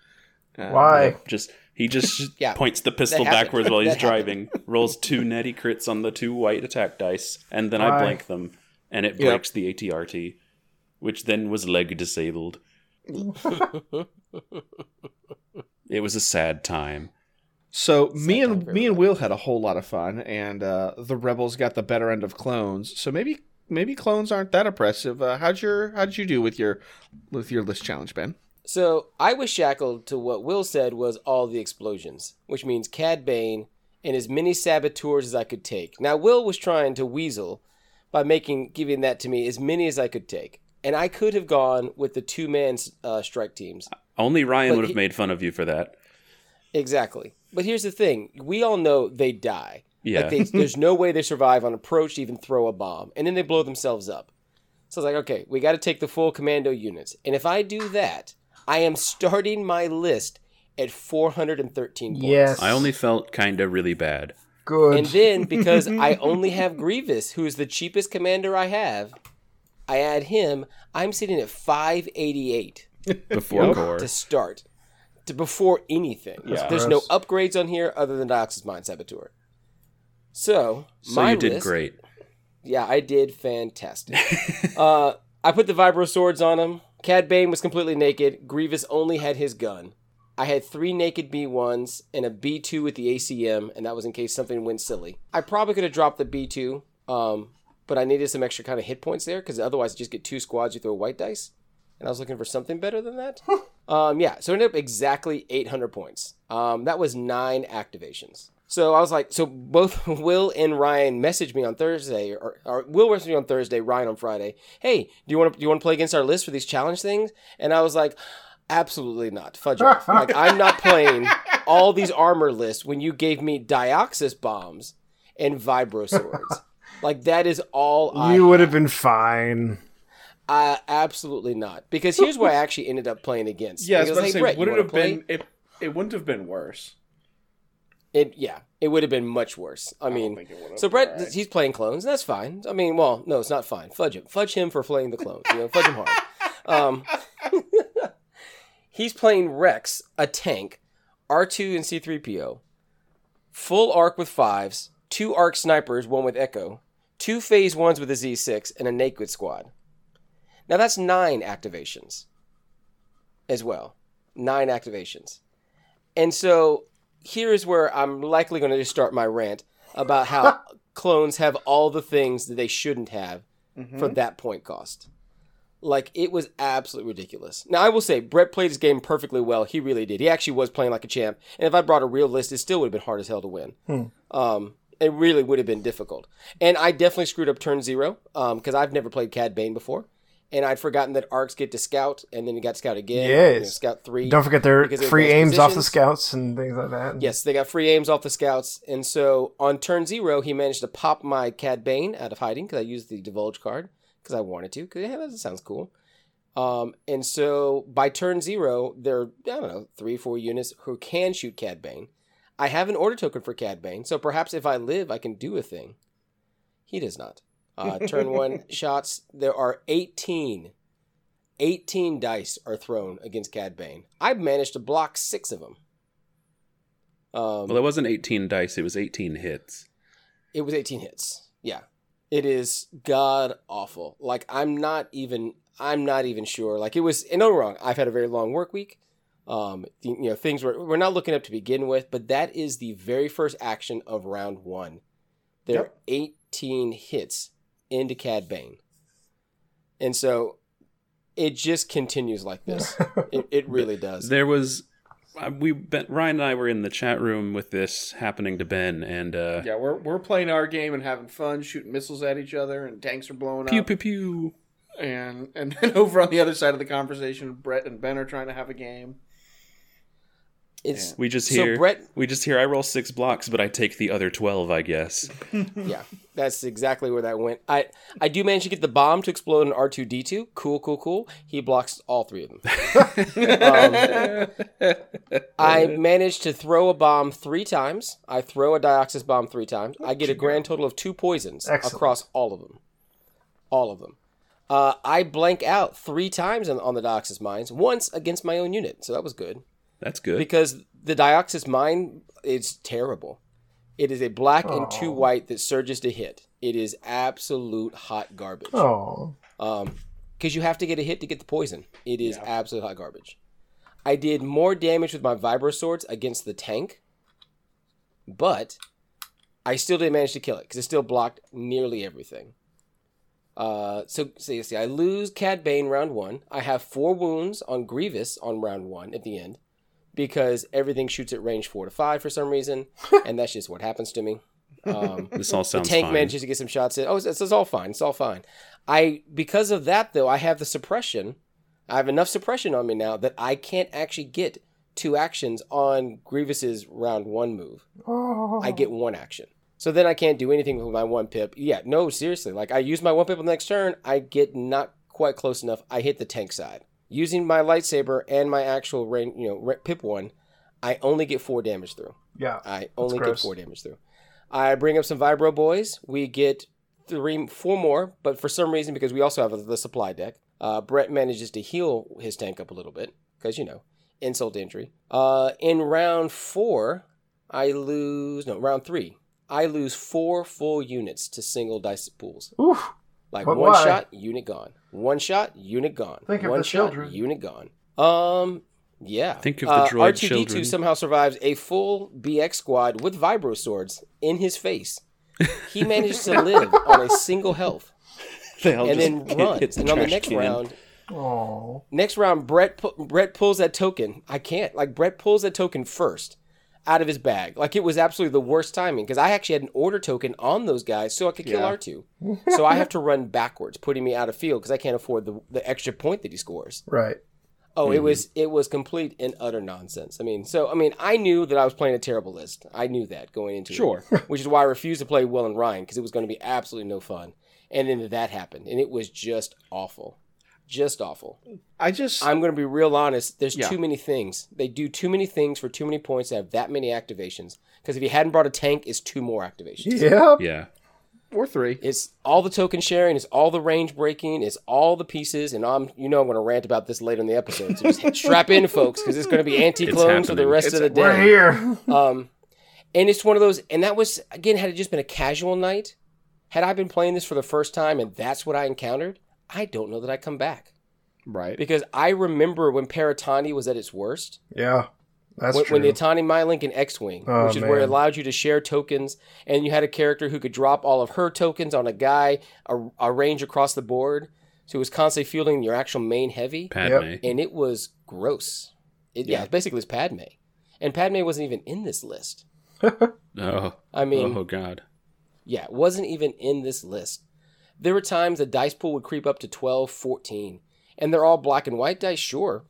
Uh, Why? Just he just <laughs> Yeah, points the pistol that happened. backwards while <laughs> he's That happened. driving, rolls two netty crits on the two white attack dice, and then I Why? blank them, and it Yep. breaks the ATRT, which then was leg disabled. it was a sad time. So me and me and. Will had a whole lot of fun, and uh, the rebels got the better end of clones. So maybe maybe clones aren't that oppressive. Uh, how'd your how'd you do with your with your list challenge, Ben? So I was shackled to what Will said was all the explosions, which means Cad Bane and as many saboteurs as I could take. Now Will was trying to weasel by making giving that to me as many as I could take, and I could have gone with the two man uh, strike teams. Only Ryan would have he- made fun of you for that. Exactly. But here's the thing: we all know they die. Yeah. Like they, there's <laughs> no way they survive on approach to even throw a bomb, and then they blow themselves up. So I was like, okay, we got to take the full commando units, and if I do that, I am starting my list at 413 points. Yes. I only felt kind of really bad. Good. And then <laughs> because I only have Grievous, who is the cheapest commander I have, I add him. I'm sitting at 588 Before core. to start, to before anything. Yeah. There's no upgrades on here other than Dioxis Mind Saboteur. So, So my you did list- great. Yeah, I did fantastic. <laughs> uh, I put the vibro swords on him. Cad Bane was completely naked. Grievous only had his gun. I had three naked B1s and a B2 with the ACM, and that was in case something went silly. I probably could have dropped the B2, um, but I needed some extra kind of hit points there because otherwise, you just get two squads, you throw white dice. And I was looking for something better than that. <laughs> um, yeah, so it ended up exactly 800 points. Um, that was nine activations. So I was like, so both <laughs> Will and Ryan messaged me on Thursday, or, or Will messaged me on Thursday, Ryan on Friday. Hey, do you want to do you want to play against our list for these challenge things? And I was like, absolutely not, fudge off. <laughs> like I'm not playing all these armor lists when you gave me Dioxis bombs and Vibro swords. like that is all I you would have been fine. Uh, absolutely not. Because here's what I actually ended up playing against. Yeah, I was Because, to hey, say, Brett, would it have play? been it? It wouldn't have been worse. It yeah, it would have been much worse. I mean, it would've. so Brett, Alright. he's playing clones. That's fine. I mean, well, no, it's not fine. Fudge him, fudge him for playing the clones. You know, fudge him hard. Um, <laughs> he's playing Rex, a tank, R two and C three PO, full arc with fives, two arc snipers, one with Echo, two phase ones with a Z six, and a naked squad. Now that's nine activations, as well. Nine activations. And so here is where I'm likely going to just start my rant about how <laughs> clones have all the things that they shouldn't have for mm-hmm. that point cost. Like it was absolutely ridiculous. Now I will say Brett played his game perfectly well. He really did. He actually was playing like a champ. And if I brought a real list, it still would have been hard as hell to win. Hmm. Um, it really would have been difficult. And I definitely screwed up turn zero um, because I've never played Cad Bane before. And I'd forgotten that arcs get to scout, and then you got scout again. Yes. you know, scout three. Don't forget their free aims off the scouts and things like that. Yes, they got free aims off the scouts, and so on turn zero, he managed to pop my Cad Bane out of hiding because I used the divulge card because I wanted to. Because yeah, that sounds cool. Um, and so by turn zero, there are I don't know three, four units who can shoot Cad Bane. I have an order token for Cad Bane, so perhaps if I live, I can do a thing. He does not. Uh, turn one <laughs> shots. There are 18. 18 dice are thrown against Cad Bane. I've managed to block six of them. Um, Well, it wasn't 18 dice, it was 18 hits. It was 18 hits. Yeah. It is god awful. Like I'm not even I'm not even sure. Like it was and no wrong. I've had a very long work week. Um you know things were we're not looking up to begin with, but that is the very first action of round 1. There are 18 hits into Cad Bane. And so it just continues like this. <laughs> it, it really does. There was. uh, We ben, Ryan and I were in the chat room with this happening to Ben, and uh, Yeah, we're we're playing our game and having fun, shooting missiles at each other, and tanks are blowing pew up. pew pew. And and then <laughs> over on the other side of the conversation, Brett and Ben are trying to have a game. It's We just So hear. Brett- we just hear. I roll six blocks, but I take the other twelve. I guess. <laughs> Yeah, that's exactly where that went. I I do manage to get the bomb to explode in R two D two. Cool, cool, cool. He blocks all three of them. <laughs> um, I managed to throw a bomb three times. I throw a Dioxis bomb three times. I get a grand total of two poisons Excellent. across all of them. All of them. Uh, I blank out three times on, on the Dioxis mines. Once against my own unit, so that was good That's good. because the Dioxis mine is terrible. It is a black and two white that surges to hit. It is absolute hot garbage. Oh, Um, because you have to get a hit to get the poison. It is absolute hot garbage. I did more damage with my vibro swords against the tank, but I still didn't manage to kill it because it still blocked nearly everything. Uh, so, so you see, I lose Cad Bane round one. I have four wounds on Grievous on round one at the end because everything shoots at range four to five for some reason, <laughs> and that's just what happens to me. Um, <laughs> this all the sounds tank fine. manages to get some shots in. Oh, it's, it's all fine. It's all fine. I because of that though, I have the suppression. I have enough suppression on me now that I can't actually get two actions on Grievous's round one move. oh. I get one action. So then I can't do anything with my one pip. Yeah, no, seriously. Like I use my one pip on the next turn, I get not quite close enough. I hit the tank side. Using my lightsaber and my actual rain, you know, pip one, I only get four damage through. yeah. I only get four damage through. I bring up some Vibro boys. We get three, four more, but for some reason, because we also have the supply deck, uh, Brett manages to heal his tank up a little bit because you know insult injury. Uh, in round four, I lose no round three. I lose four full units to single dice pools. Oof. Like But one why? shot, unit gone. One shot, unit gone. Think of one the shot, children. unit gone. Um, yeah. Think of the Uh, droid R2D2 children. somehow survives a full BX squad with vibro swords in his face. He managed to live <laughs> on a single health <laughs> They all and just then hit- runs. hit the And on the next can. round, Oh. next round, Brett pu- Brett pulls that token. I can't like Brett pulls that token first out of his bag. Like it was absolutely the worst timing because I actually had an order token on those guys so I could kill Yeah. R two. so I have to run backwards, putting me out of field because I can't afford the the extra point that he scores. Right. Oh, it mm-hmm. was it was complete and utter nonsense. I mean, so I mean, I knew that I was playing a terrible list. I knew that going into Sure. it, <laughs> which is why I refused to play Will and Ryan because it was going to be absolutely no fun. And then that happened, and it was just awful, just awful. I just I'm going to be real honest. There's Yeah. too many things. They do too many things for too many points to have that many activations. Because if you hadn't brought a tank, it's two more activations. Yeah. Yeah. or three. It's all the token sharing. It's all the range breaking. It's all the pieces. And I'm, you know, I'm going to rant about this later in the episode. So just <laughs> strap in, folks, because it's going to be anti-clone for the happening. rest of the day. We're day. here. <laughs> Um, and it's one of those. And that was again, had it just been a casual night, had I been playing this for the first time, and that's what I encountered, I don't know that I come back Right. because I remember when Paratani was at its worst. Yeah. That's when, true. when the Attanni Mindlink and X-wing, Oh, which is where it allowed you to share tokens, and you had a character who could drop all of her tokens on a guy, a, a range across the board. so it was constantly fueling your actual main heavy, Padme. and it was gross. It, yeah. Yeah. basically it was Padme, and Padme wasn't even in this list. <laughs> Oh, I mean, oh God. yeah, wasn't even in this list. There were times the dice pool would creep up to 12, 14, and they're all black and white dice, sure.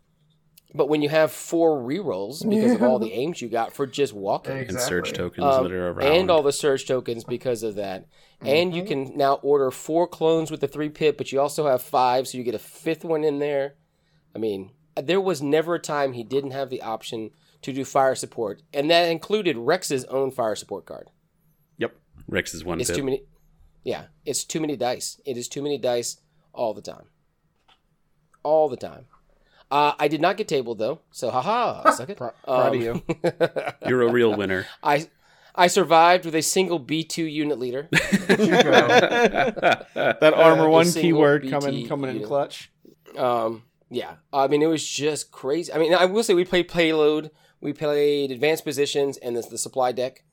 But when you have four rerolls because of all the <laughs> aims you got for just walking, And surge tokens um, that are around. and all the surge tokens because of that. And you can now order four clones with the three pip, but you also have five, so you get a fifth one in there. I mean, there was never a time he didn't have the option to do fire support, and that included Rex's own fire support card. Yep. Rex is one It's bit. too many. Yeah, it's too many dice. It is too many dice all the time. All the time. Uh, I did not get tabled though, so haha, suck it. Pr- proud of Um, you. <laughs> You're a real winner. I I survived with a single B two unit leader. <laughs> That armor a one keyword BT coming coming in clutch. Um, yeah, I mean it was just crazy. I mean, I will say we played payload, we played advanced positions, and the, the supply deck.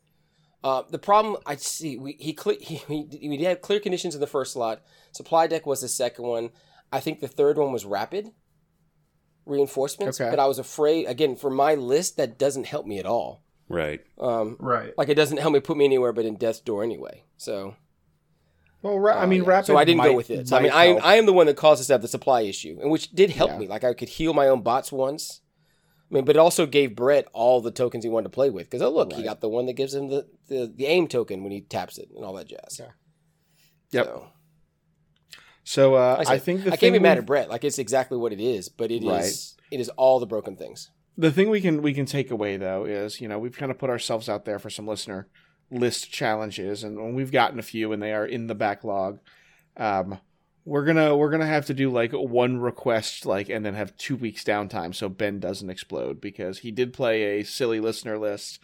Uh, the problem I see, we he, cle <laughs> he he we had clear conditions in the first slot. Supply deck was the second one. I think the third one was rapid reinforcements. Okay. But I was afraid again for my list that doesn't help me at all. Right. Um, Right. like it doesn't help me put me anywhere but in death's door anyway. So Well, ra- I Uh, mean, yeah. rapid. So I didn't might- go with it. So, I mean, might I. I am the one that caused us to have the supply issue, and which did help Yeah. me. Like I could heal my own bots once. I mean, but it also gave Brett all the tokens he wanted to play with. Because oh look, he got the one that gives him the, the, the aim token when he taps it and all that jazz. Yeah. Yep. So, So uh, like I, said, think the I thing can't be mad at Brett. Like it's exactly what it is, but it is Right. it is all the broken things. the thing we can we can take away though is you know we've kind of put ourselves out there for some listener list challenges and we've gotten a few and they are in the backlog um we're gonna we're gonna have to do like one request like and then have two weeks downtime so ben doesn't explode because he did play a silly listener list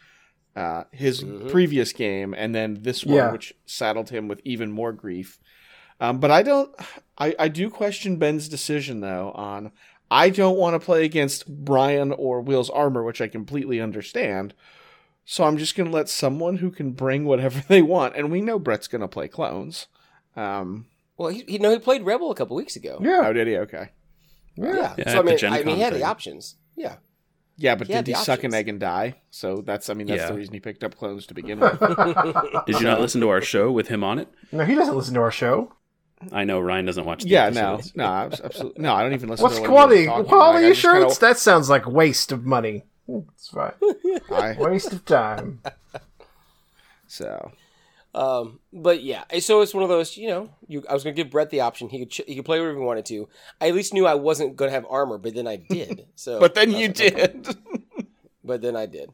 uh his Mhm. previous game and then this one Yeah. which saddled him with even more grief um but i don't i i do question ben's decision though on I don't want to play against Brian or Will's armor, which I completely understand. So I'm just going to let someone who can bring whatever <laughs> they want, and we know Brett's going to play clones. Um, Well, he, he no, he played Rebel a couple weeks ago. Yeah. oh, did he? Okay. Yeah. Yeah, so I mean, I mean, he had thing. the options. Yeah. Yeah, but He did he the suck an egg and die? So that's, I mean, that's Yeah. the reason he picked up clones to begin <laughs> with. Did you not listen to our show with him on it? No, he doesn't listen to our show. I know Ryan doesn't watch. The yeah, no, episodes. no, absolutely, no. I don't even listen. What's to what quality? he was talking Quality about. I assurance? kinda- That sounds like waste of money. It's fine. <laughs> I- waste of time. so Um, but yeah, so it's one of those. You know, you I was gonna give Brett the option. He could ch- he could play whatever he wanted to. I at least knew I wasn't gonna have armor, but then I did. <laughs> So, but then you did. <laughs> But then I did.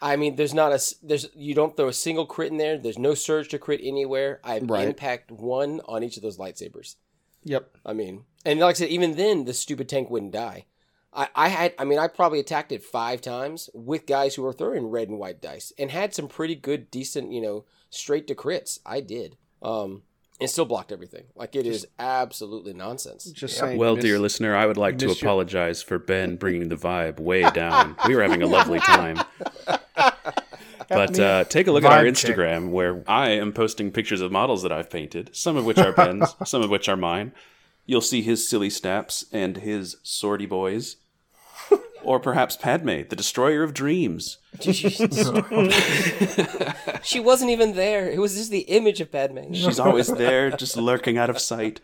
I mean, there's not a there's you don't throw a single crit in there. There's no surge to crit anywhere. I Right. impact one on each of those lightsabers. yep. I mean, and like I said, even then, the stupid tank wouldn't die. I, I had, I mean, I probably attacked it five times with guys who were throwing red and white dice and had some pretty good, decent, you know, straight to crits. I did. Um, and still blocked everything. Like it is absolutely nonsense. Just Yeah. saying. Well, miss- dear listener, I would like to missed your- apologize for Ben bringing the vibe way down. We were having a lovely <laughs> time. But uh, take a look at our Vibe check. Instagram, where I am posting pictures of models that I've painted, some of which are Ben's, <laughs> some of which are mine. You'll see his silly snaps and his sorty boys. Or perhaps Padme, the destroyer of dreams. she wasn't even there. It was just the image of Padme. She's always there, just lurking out of sight.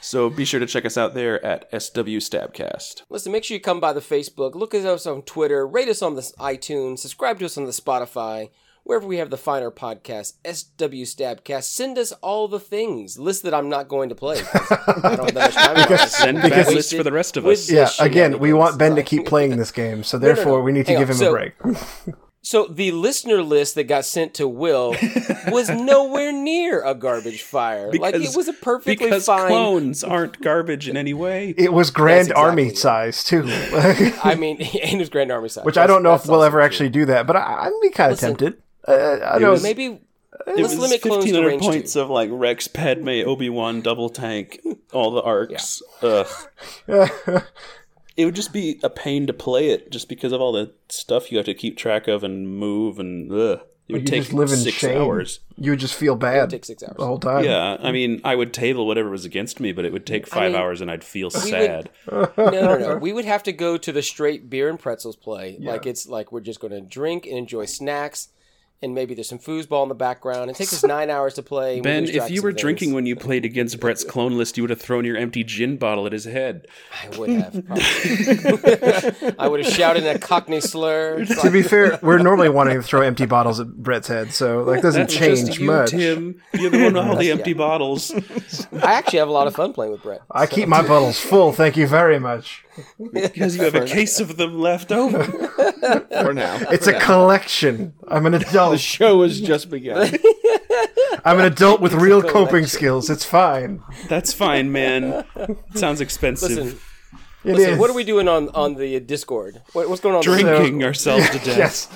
So be sure to check us out there at SW Stabcast. Listen, make sure you come by the Facebook, look at us on Twitter, rate us on the iTunes, subscribe to us on the Spotify, wherever we have the finer podcast, SW Stabcast. Send us all the things. List that I'm not going to play. 'cause <laughs> I don't have that much time. Because- Send Because- back lists for the rest of us. Yeah, again, we want Ben to keep playing this game, so <laughs> no, no. therefore we need to Hang give on, him so- a break. <laughs> So the listener list that got sent to Will was nowhere near a garbage fire. like it was a perfectly Because fine. clones aren't garbage in any way. It was Grand exactly Army it. size too, I mean, and it was Grand Army size. which I don't know if we'll ever true. actually do that, but I, I'd be kind of tempted. Uh, I know was- Maybe It let's was limit clones to 1500 points two. of like Rex, Padme, Obi Wan, double tank, all the arcs. Ugh. <laughs> It would just be a pain to play it, just because of all the stuff you have to keep track of and move and ugh. It would You take just live in six shame. hours. You would just feel It bad would take six hours. the whole time. Yeah, I mean, I would table whatever was against me, but it would take five mean, hours, and I'd feel would- sad. <laughs> No, no, no. We would have to go to the straight beer and pretzels play. Like it's like we're just going to drink and enjoy snacks, and maybe there's some foosball in the background. It takes us <laughs> nine hours to play. and we Ben, if you were some drinking when you played against Brett's clone list, you would have thrown your empty gin bottle at his head. I would have. Probably. <laughs> I would have shouted in a Cockney slur. To be fair, we're normally wanting to throw empty bottles at Brett's head, so like doesn't That's change just you, much. Tim. You're the one with all the <laughs> empty Yeah. bottles. I actually have a lot of fun playing with Brett. I keep my bottles full, thank you very much. Because you have a case of them left over. <laughs> For now, It's a collection. I'm an adult. the show has just begun. <laughs> I'm an adult with real coping skills. It's fine. That's fine, man. <laughs> Sounds expensive. Listen, listen. What are we doing on on the Discord? What, what's going on? Drinking ourselves to death. Yes,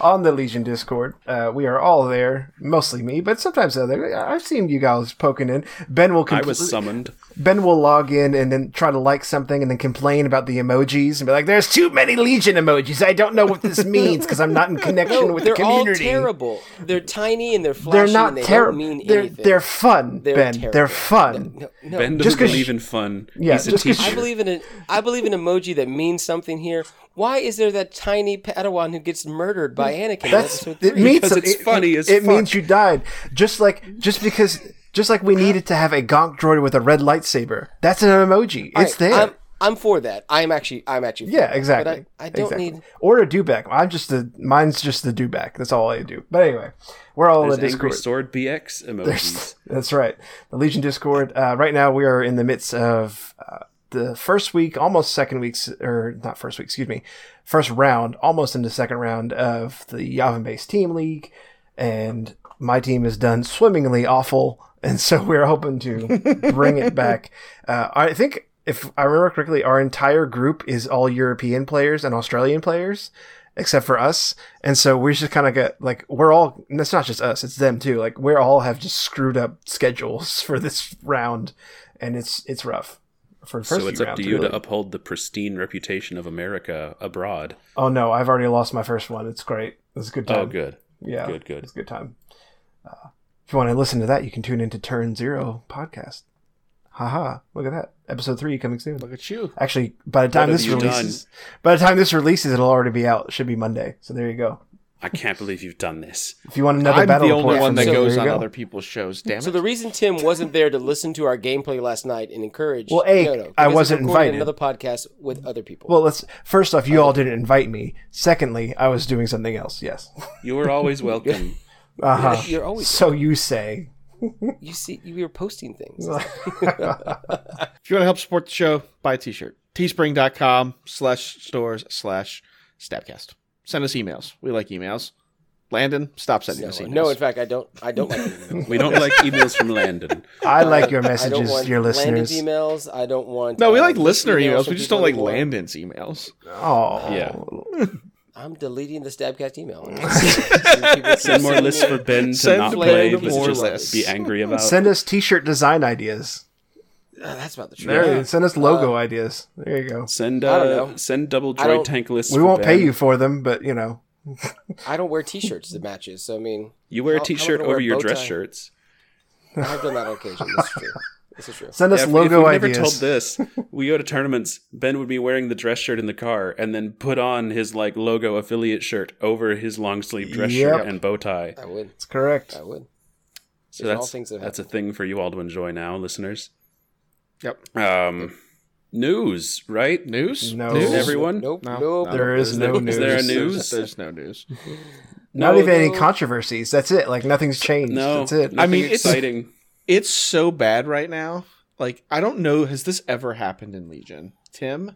on the Legion Discord, uh, we are all there. Mostly me, but sometimes other. I've seen you guys poking in. Ben will. I was summoned. Ben will log in and then try to like something and then complain about the emojis and be like, "There's too many Legion emojis. I don't know what this <laughs> means because I'm not in connection No, with the community." they're all community." terrible. They're tiny and they're flashy. They're and not they terrible. Don't mean They're anything. they're fun, They're Ben. terrible. They're fun. No, no. Ben Just doesn't 'cause believe in fun. Yeah, He's a teacher. I believe in an I believe in emoji that means something here. Why is there that tiny Padawan who gets murdered by Anakin? in That's it means Because it's it- funny It, as it fuck. means you died. Just like just because just like we needed to have a gonk droid with a red lightsaber. That's an emoji. It's Alright, there. I'm, I'm for that. I'm actually I'm actually for yeah, that. exactly. But I, I don't exactly. need. or a dewback. I'm just the mine's just the dewback. That's all I do. But anyway, we're all in There's the Angry Discord. Sword BX emojis. <laughs> That's right. The Legion Discord. Uh, right now, we are in the midst of the first week, almost second weeks, or not first week, excuse me, first round, almost in the second round of the Yavin based team league. And my team is done swimmingly awful. <laughs> And so we're hoping to bring it back. <laughs> Uh, I think, if I remember correctly, our entire group is all European players and Australian players except for us. And so we just kind of got like we're all. It's not just us; it's them too. Like we all have just screwed up schedules <laughs> for this round, and it's it's rough. For the first So it's up to you really. to uphold the pristine reputation of America abroad. Oh no, I've already lost my first one. It's great. It's a good time. Oh, good. Yeah, Good, good. It's a good time. Uh, if you want to listen to that, you can tune into Turn Zero podcast. Haha! Look at that. Episode three coming soon. Look at you. Actually, by the time have this you releases, by the time this releases, it'll already be out. It should be Monday. So there you go. I can't believe you've done this. If you want another I'm battle the only one that me, goes there on go. other people's shows. Damn it. So the reason Tim wasn't there to listen to our gameplay last night and encourage. Well, A, no, no, I wasn't he's recording invited. Another podcast with other people. Well, let's first off, you all didn't invite me. Secondly, I was doing something else. Yes. <laughs> You were always welcome. <laughs> Uh huh. You're always So you say. <laughs> you see you were posting things. If you want to help support the show, buy a t-shirt. Teespring.com slash stores slash stabcast. Send us emails. We like emails. Landon, stop sending No, us emails. no, in fact, I don't. I don't like emails. <laughs> We don't like emails from Landon. I like your I don't messages, your dear Landon's listeners. emails. I don't want. no, we like um, listener emails. from We just don't like anymore. Landon's emails. Oh, Yeah. <laughs> I'm deleting the Stabcast email. <laughs> Send more lists for Ben to Send not play, more just lists. be angry about. Send us T-shirt design ideas. Uh, that's about the truth. There, send us logo ideas. There you go. Send I don't uh, know. send double I droid tank lists. We won't pay you for them, but you know, <laughs> I don't wear T-shirts that matches. So I mean, You wear a How- how am I t-shirt gonna wear over your dress tie? shirts. I've done that on occasion. This is true. This is true. send us Yeah, if- logo if we've never ideas. told this, <laughs> we go to tournaments. Ben would be wearing the dress shirt in the car, and then put on his like logo affiliate shirt over his long sleeve dress Yep. shirt and bow tie. I would. It's correct. I would. So These all that's things that that's a thing for you all to enjoy now, listeners. Yep. Um, news, right? News? No. News? Everyone? Nope. No, nope. no. There is no Is news. there a There's- news? There's no news. <laughs> Not No, even any controversies. That's it. Like nothing's changed. No, That's it. nothing mean, it's- exciting. It's so bad right now. Like, I don't know. Has this ever happened in Legion? Tim?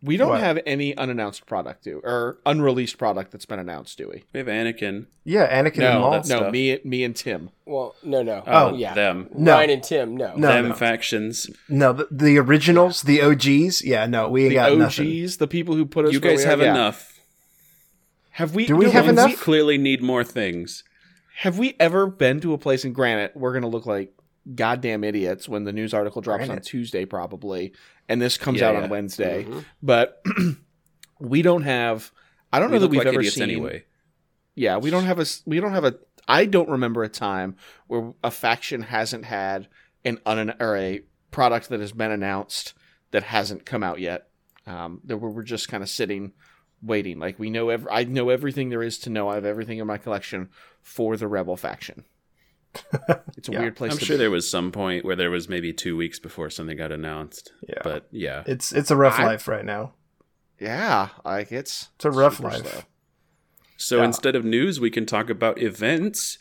We don't What? have any unannounced product, do or unreleased product that's been announced, do we? We have Anakin. Yeah, Anakin and No, Maul. that's- no. stuff. Me, me and Tim. Well, no, no. Oh, yeah. them. No. Ryan and Tim. No. No. them factions. No, the, the originals, the OGs. Yeah, no, we ain't The got OGs, nothing. the people who put us. You guys we are, have yeah. enough. Have we? Do we no, have enough? We clearly need more things. Have we ever been to a place in Granite? We're gonna look like goddamn idiots when the news article drops on Tuesday, probably, and this comes Yeah, out yeah. on Wednesday. Mhm. But <clears throat> we don't have. I don't We know that we've like ever seen. anyway. Yeah, we don't have a we don't have a I don't remember a time where a faction hasn't had an un or a product that has been announced that hasn't come out yet. Um, that we're we're just kind of sitting, waiting. Like we know, ev- I know everything there is to know. I have everything in my collection for the Rebel faction. <laughs> It's a Yeah. weird place. I'm to sure be. there was some point where there was maybe two weeks before something got announced. Yeah. But yeah. It's it's a rough I- life right now. Yeah, like it's It's a rough life. slow. So Yeah. instead of news, we can talk about events.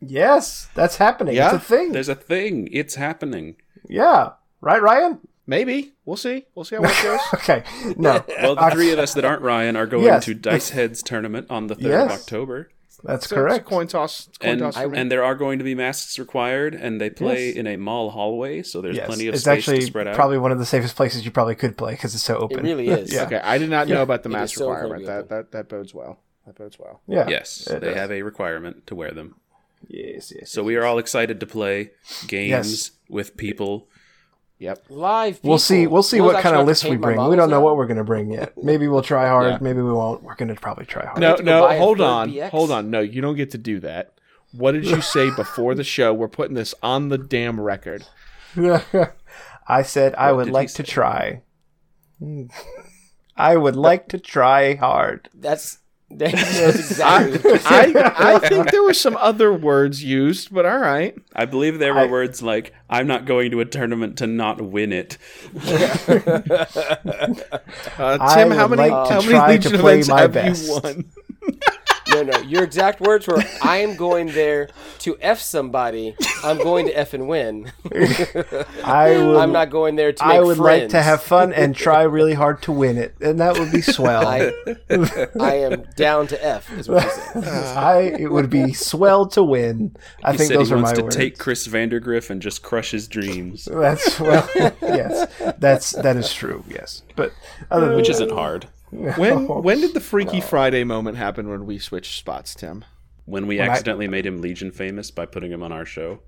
Yes, that's happening. Yeah, it's a thing. There's a thing. It's happening. Yeah. Right, Ryan? Maybe we'll see. We'll see how it goes. <laughs> Okay. No. Well, the <laughs> three of us that aren't Ryan are going Yes, to Dice Heads tournament on the 3rd Yes. of October. That's So correct. It's a coin toss. It's coin And, toss for me. and there are going to be masks required, and they play Yes. in a mall hallway, so there's yes. plenty of it's space actually to spread out. probably one of the safest places you probably could play because it's so open. It really <laughs> is. yeah. Okay, I did not know Yeah. about the mask so requirement. That, that that bodes well. That bodes well. Yeah. yes, they does. have a requirement to wear them. Yes, yes. So we are all excited to play games Yes. with people. Yep. Live. We'll see. We'll see We'll what kind of list we bring. We don't know now. what we're going to bring yet. Maybe we'll try hard. Yeah. Maybe we won't. We're going to probably try hard. No, have to go no, hold on, BX. hold on. No, you don't get to do that. What did you say <laughs> before the show? We're putting this on the damn record. <laughs> I said I would like to try. <laughs> I would like to try hard. That's that's <laughs> exactly. what you said. I, I think there were some other words used, but all right. I believe there were I- words like, I'm not going to a tournament to not win it. <laughs> Uh, I Tim, how many like to how try many to Legion play events my have best. you won? No, no. Your exact words were, "I am going there to f somebody. I'm going to f and win. <laughs> I would. I'm not going there to make I would like to have fun and try really hard to win it, and that would be swell. I, I am down to f. Is what you said. <laughs> I it would be swell to win. I He think said those he are wants my to words. take Chris Vandergriff and just crush his dreams, That's well, <laughs> yes, that's that is true. Yes, but other than which isn't hard. <laughs> When when did the Freaky Friday moment happen when we switched spots, Tim? When we When I- accidentally made him Legion famous by putting him on our show.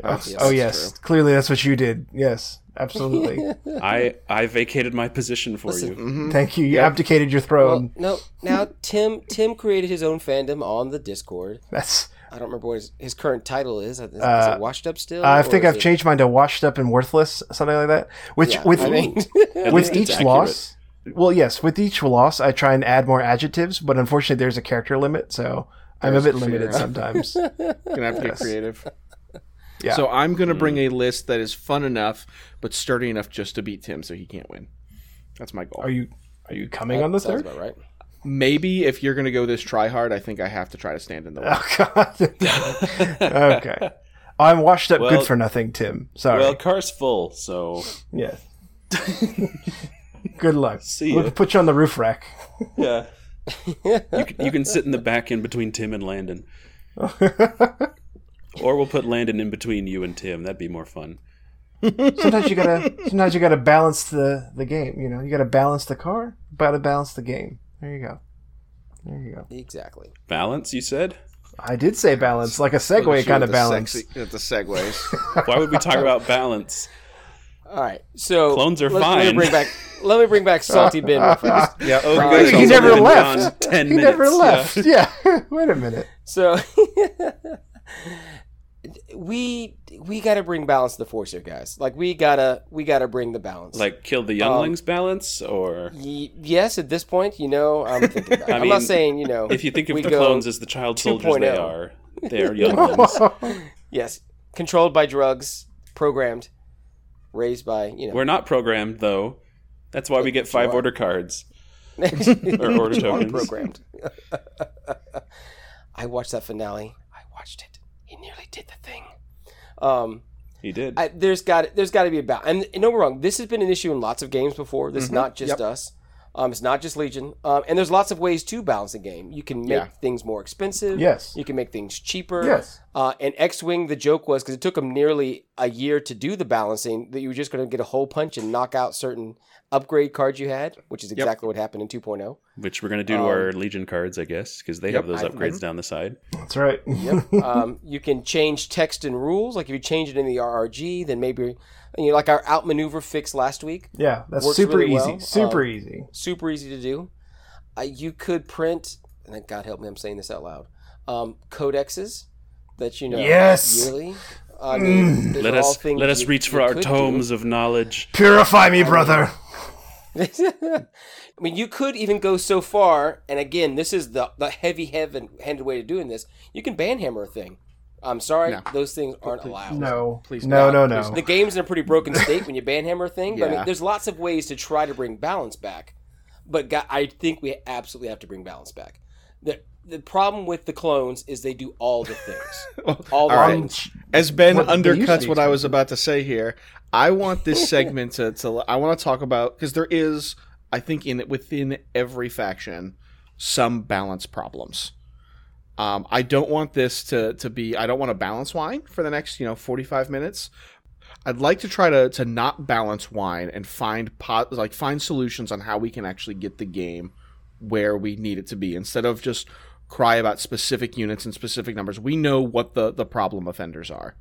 That's- oh that's yes, clearly that's what you did. Yes, absolutely. <laughs> I I vacated my position for you. Mm-hmm. Thank you. You abdicated your Well, throne. no. Now Tim Tim created his own fandom on the Discord. That's. I don't remember what his, his current title is. Is, is Uh, it washed up still? I think I've it- changed mine to washed up and worthless, something like that. Which Yeah, with I mean, <laughs> with each accurate. loss. Well, yes, with each loss, I try and add more adjectives, but unfortunately, there's a character limit, so I'm a bit a limited sometimes. <laughs> Gonna have to get creative. Yeah. So I'm gonna hmm. bring a list that is fun enough but sturdy enough just to beat Tim, so he can't win. That's my goal. Are you are you coming on the sounds third? about right. Maybe if you're gonna go this try hard, I think I have to try to stand in the <laughs> oh, way. Oh God. <laughs> okay. I'm washed up, Well- good for nothing, Tim. Sorry. Well, car's full, so yeah. <laughs> good luck. See We'll put you on the roof rack. <laughs> yeah. you, can, you can sit in the back in between Tim and Landon. <laughs> Or we'll put Landon in between you and Tim. That'd be more fun. sometimes you gotta sometimes you gotta balance the the game. You know, you gotta balance the car, gotta balance the game. There you go. There you go. Exactly. Balance, you said? I did say balance, like a Look at segue kind of balance. sexy- the segues. Why would we talk about balance? All right. So Clones are let's- Let me bring back. Let me bring back <laughs> Salty Bin. real fast. yep. Oh, Uh, he never left. Ten He minutes. never yeah. left. <laughs> Yeah. <laughs> Wait a minute. So we we got to bring balance to the force here, guys. Like we gotta we gotta bring the balance. Like kill the younglings balance, or Y- yes, at this point, you know, I'm thinking. About it. I I'm not saying you know. if you think of the clones as the child soldiers they are, they are younglings. yes, controlled by drugs, programmed, raised by you know. We're not programmed though. That's why we get five order cards. <laughs> or order tokens. programmed. <laughs> I watched that finale. I watched it. He nearly did the thing. Um, He did. I, there's got there's got to be a balance. And, and don't get wrong, this has been an issue in lots of games before. This is not just us. Um, it's not just Legion. Um, and there's lots of ways to balance a game. You can make Yeah. things more expensive. Yes. You can make things cheaper. Yes. Uh, and X Wing, the joke was because it took them nearly a year to do the balancing that you were just going to get a hole punch and knock out certain upgrade cards you had, which is exactly what happened in oh. 2.0. Which we're gonna do to our Legion cards, I guess, because they have those I- upgrades down the side. That's right. <laughs> um, you can change text and rules. Like if you change it in the RRG, then maybe you know, like our outmaneuver fix last week, Yeah, that's super really easy. well. Super Um, easy. super easy to do. Uh, you could print and God help me, I'm saying this out loud. Um, codexes that you know Yes! yearly. I mean, those Let us let us you- reach you for our could do. tomes of knowledge. Purify me, brother. <laughs> I mean, you could even go so far, and again, this is the the heavy handed way of doing this. You can banhammer a thing. I'm sorry, No. those things aren't allowed. No, Please no, no, no, no. The game's in a pretty broken state when you banhammer a thing. But I mean, there's lots of ways to try to bring balance back. But God, I think we absolutely have to bring balance back. The the problem with the clones is they do all the things. <laughs> All the All right. things. As Ben What- they used to undercuts what I was about to say here, I want this <laughs> segment to, to I want to talk about because there is, I think, in within every faction, some balance problems. Um, I don't want this to to be. I don't want to balance wine for the next you know forty five minutes. I'd like to try to to not balance wine and find pot like find solutions on how we can actually get the game where we need it to be instead of just cry about specific units and specific numbers. We know what the the problem offenders are.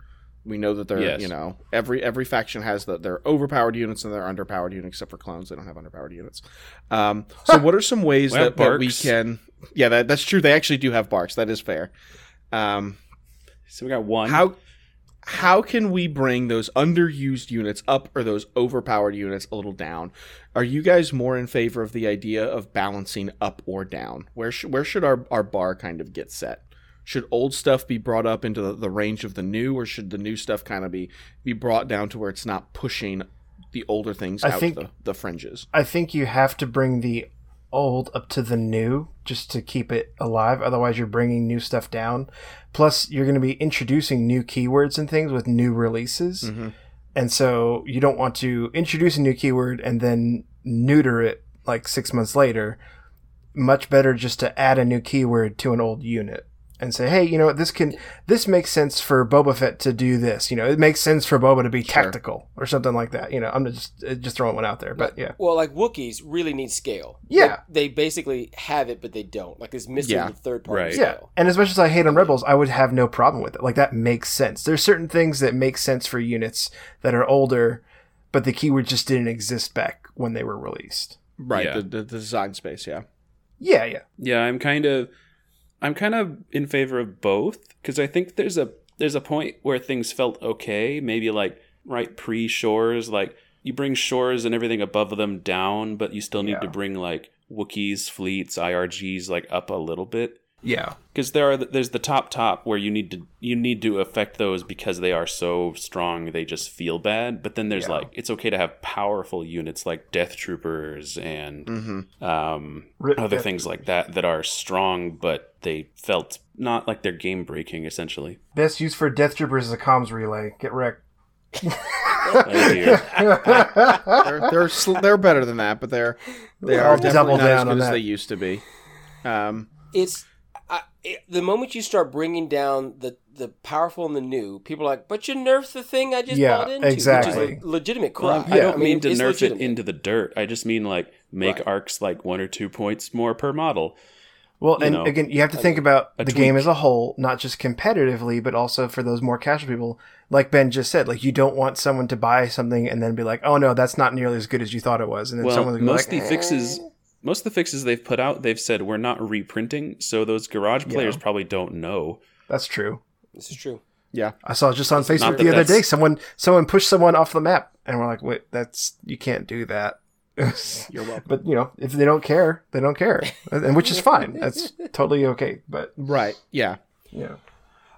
We know that they're Yes. you know every every faction has the their overpowered units and their underpowered units except for clones. They don't have underpowered units. Um, so what are some ways We that, that we can? Yeah, that, that's true. They actually do have barks. That is fair. Um, So we got one. how how can we bring those underused units up or those overpowered units a little down? Are you guys more in favor of the idea of balancing up or down? Where sh- where should our, our bar kind of get set? Should old stuff be brought up into the, the range of the new, or should the new stuff kind of be be brought down to where it's not pushing the older things I out think- the, the fringes? I think you have to bring the old up to the new just to keep it alive. Otherwise, you're bringing new stuff down. Plus, you're going to be introducing new keywords and things with new releases. Mhm. And so you don't want to introduce a new keyword and then neuter it like six months later. Much better just to add a new keyword to an old unit and say, hey, you know what, this can this makes sense for Boba Fett to do this. You know, it makes sense for Boba to be Sure. tactical or something like that. You know, I'm just uh, just throwing one out there, but yeah, Well, like Wookiees really need scale. Yeah. They basically have it, but they don't. Like it's missing Yeah. the third party Right. Yeah, and as much as I hate on Rebels, I would have no problem with it. Like that makes sense. There's certain things that make sense for units that are older, but the keyword just didn't exist back when they were released. Right, Yeah. the, the, the design space, yeah. Yeah, yeah, Yeah, I'm kind of I'm kind of in favor of both because I think there's a there's a point where things felt okay, maybe like right pre shores, like you bring shores and everything above them down, but you still need Yeah. to bring like Wookiees, fleets, IRGs like up a little bit yeah. because there are there's the top top where you need to you need to affect those because they are so strong they just feel bad but then there's Yeah. like it's okay to have powerful units like death troopers and Mm-hmm. um, Rip other Death things like that that are strong but they felt not like they're game breaking essentially Best use for Death Troopers is a comms relay. Get wrecked. oh dear <laughs> they're they're sl- they're better than that, but they're they are definitely double not as down good as that. they used to be. Um, It's I, it, the moment you start bringing down the the powerful and the new, people are like, "But you nerfed the thing I just Yeah, bought into," exactly. which is a legitimate well, cry. i don't mean mean, to nerf legitimate. it into the dirt i just mean like make Right. arcs like one or two points more per model Well, You and know, again, you have to think about a the game as a whole, not just competitively, but also for those more casual people. Like Ben just said, like you don't want someone to buy something and then be like, "Oh no, that's not nearly as good as you thought it was," and then well someone's gonna most like, of the fixes eh. Most of the fixes they've put out they've said we're not reprinting so those garage players probably don't know "That's true." This is true. yeah, I saw just on Facebook the other that's- day someone someone pushed someone off the map, and we're like, "Wait, that's you can't do that." <laughs> you're welcome. but you know, if they don't care, they don't care, and which is fine. <laughs> That's totally okay. But Right, yeah. yeah,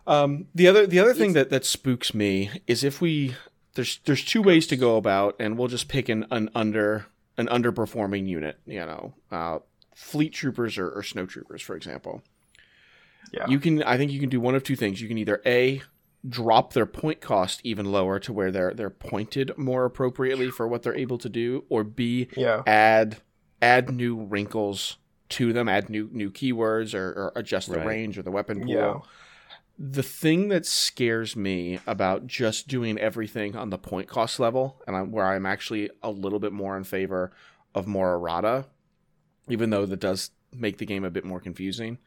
Um, the other the other thing that that spooks me is if we there's there's two ways to go about, and we'll just pick an, an under an underperforming unit. You know, uh, fleet troopers or, or snow troopers, for example. yeah, You can I think you can do one of two things. You can either a drop their point cost even lower to where they're they're pointed more appropriately for what they're able to do, or b yeah, add add new wrinkles to them, add new new keywords, or, or adjust the Right. range or the weapon pool. Yeah. The thing that scares me about just doing everything on the point cost level, and I'm, where I'm actually a little bit more in favor of more errata, even though that does make the game a bit more confusing,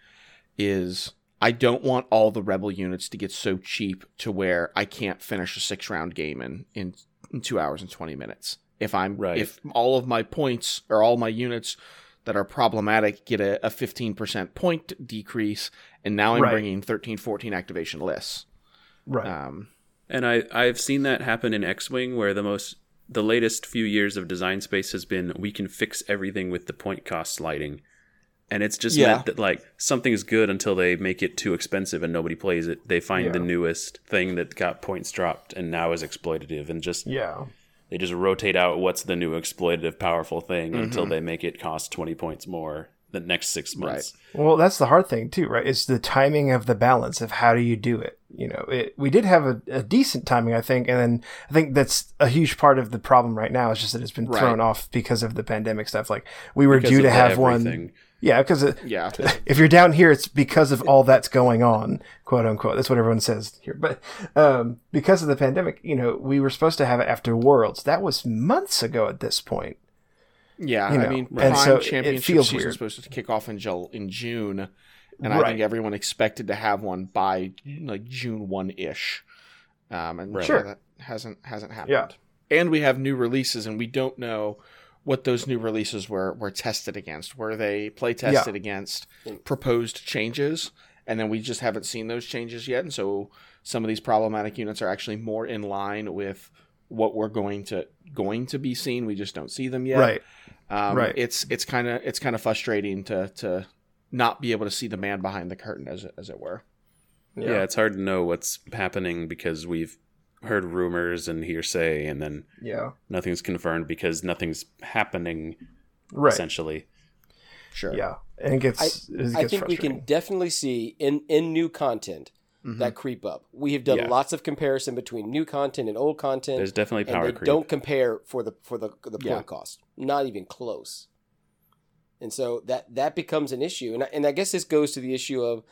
is I don't want all the rebel units to get so cheap to where I can't finish a six round game in, in, in two hours and twenty minutes. If I'm Right. if all of my points or all my units that are problematic get a, a 15% point decrease, and now I'm Right. bringing 13, 14 activation lists. Right. Um, And I I've seen that happen in X-wing where the most the latest few years of design space has been we can fix everything with the point cost sliding. And it's just Yeah. meant that like something's good until they make it too expensive and nobody plays it. They find the newest thing that got points dropped and now is exploitative and just yeah. They just rotate out what's the new exploitative powerful thing until Mm-hmm. they make it cost 20 points more the next 6 months. Well, that's the hard thing too, right? It's the timing of the balance of how do you do it. You know, it, we did have a, a decent timing, I think, and then I think that's a huge part of the problem right now. Is just that it's been Right. thrown off because of the pandemic stuff. Like we were Because due to the have one. Yeah, because yeah. <laughs> if you're down here, it's because of all that's going on, quote unquote. That's what everyone says here. But um, because of the pandemic, you know, we were supposed to have it after Worlds. That was months ago at this point. Yeah, You I know, mean, and Prime so it Championship feels season weird. supposed to kick off in in June, and I think everyone expected to have one by like June one ish. Um, and Right. sure, Sure. that hasn't hasn't happened. Yeah. and we have new releases, and we don't know what those new releases were were tested against. Were they play tested against proposed changes? And then we just haven't seen those changes yet, and so some of these problematic units are actually more in line with what we're going to going to be seen. We just don't see them yet. Right. Um, Right. It's it's kind of it's kind of frustrating to to not be able to see the man behind the curtain, as it, as it were. Yeah. it's hard to know what's happening because we've heard rumors and hearsay, and then Yeah. nothing's confirmed because nothing's happening. Right. Essentially, Sure. Yeah. And it gets. I, it gets I think we can definitely see in in new content Mhm. that creep up. We have done Yeah. lots of comparison between new content and old content. there's definitely and power they creep. don't compare for the for the the point Yeah. cost. Not even close. And so that that becomes an issue, and I, and I guess this goes to the issue of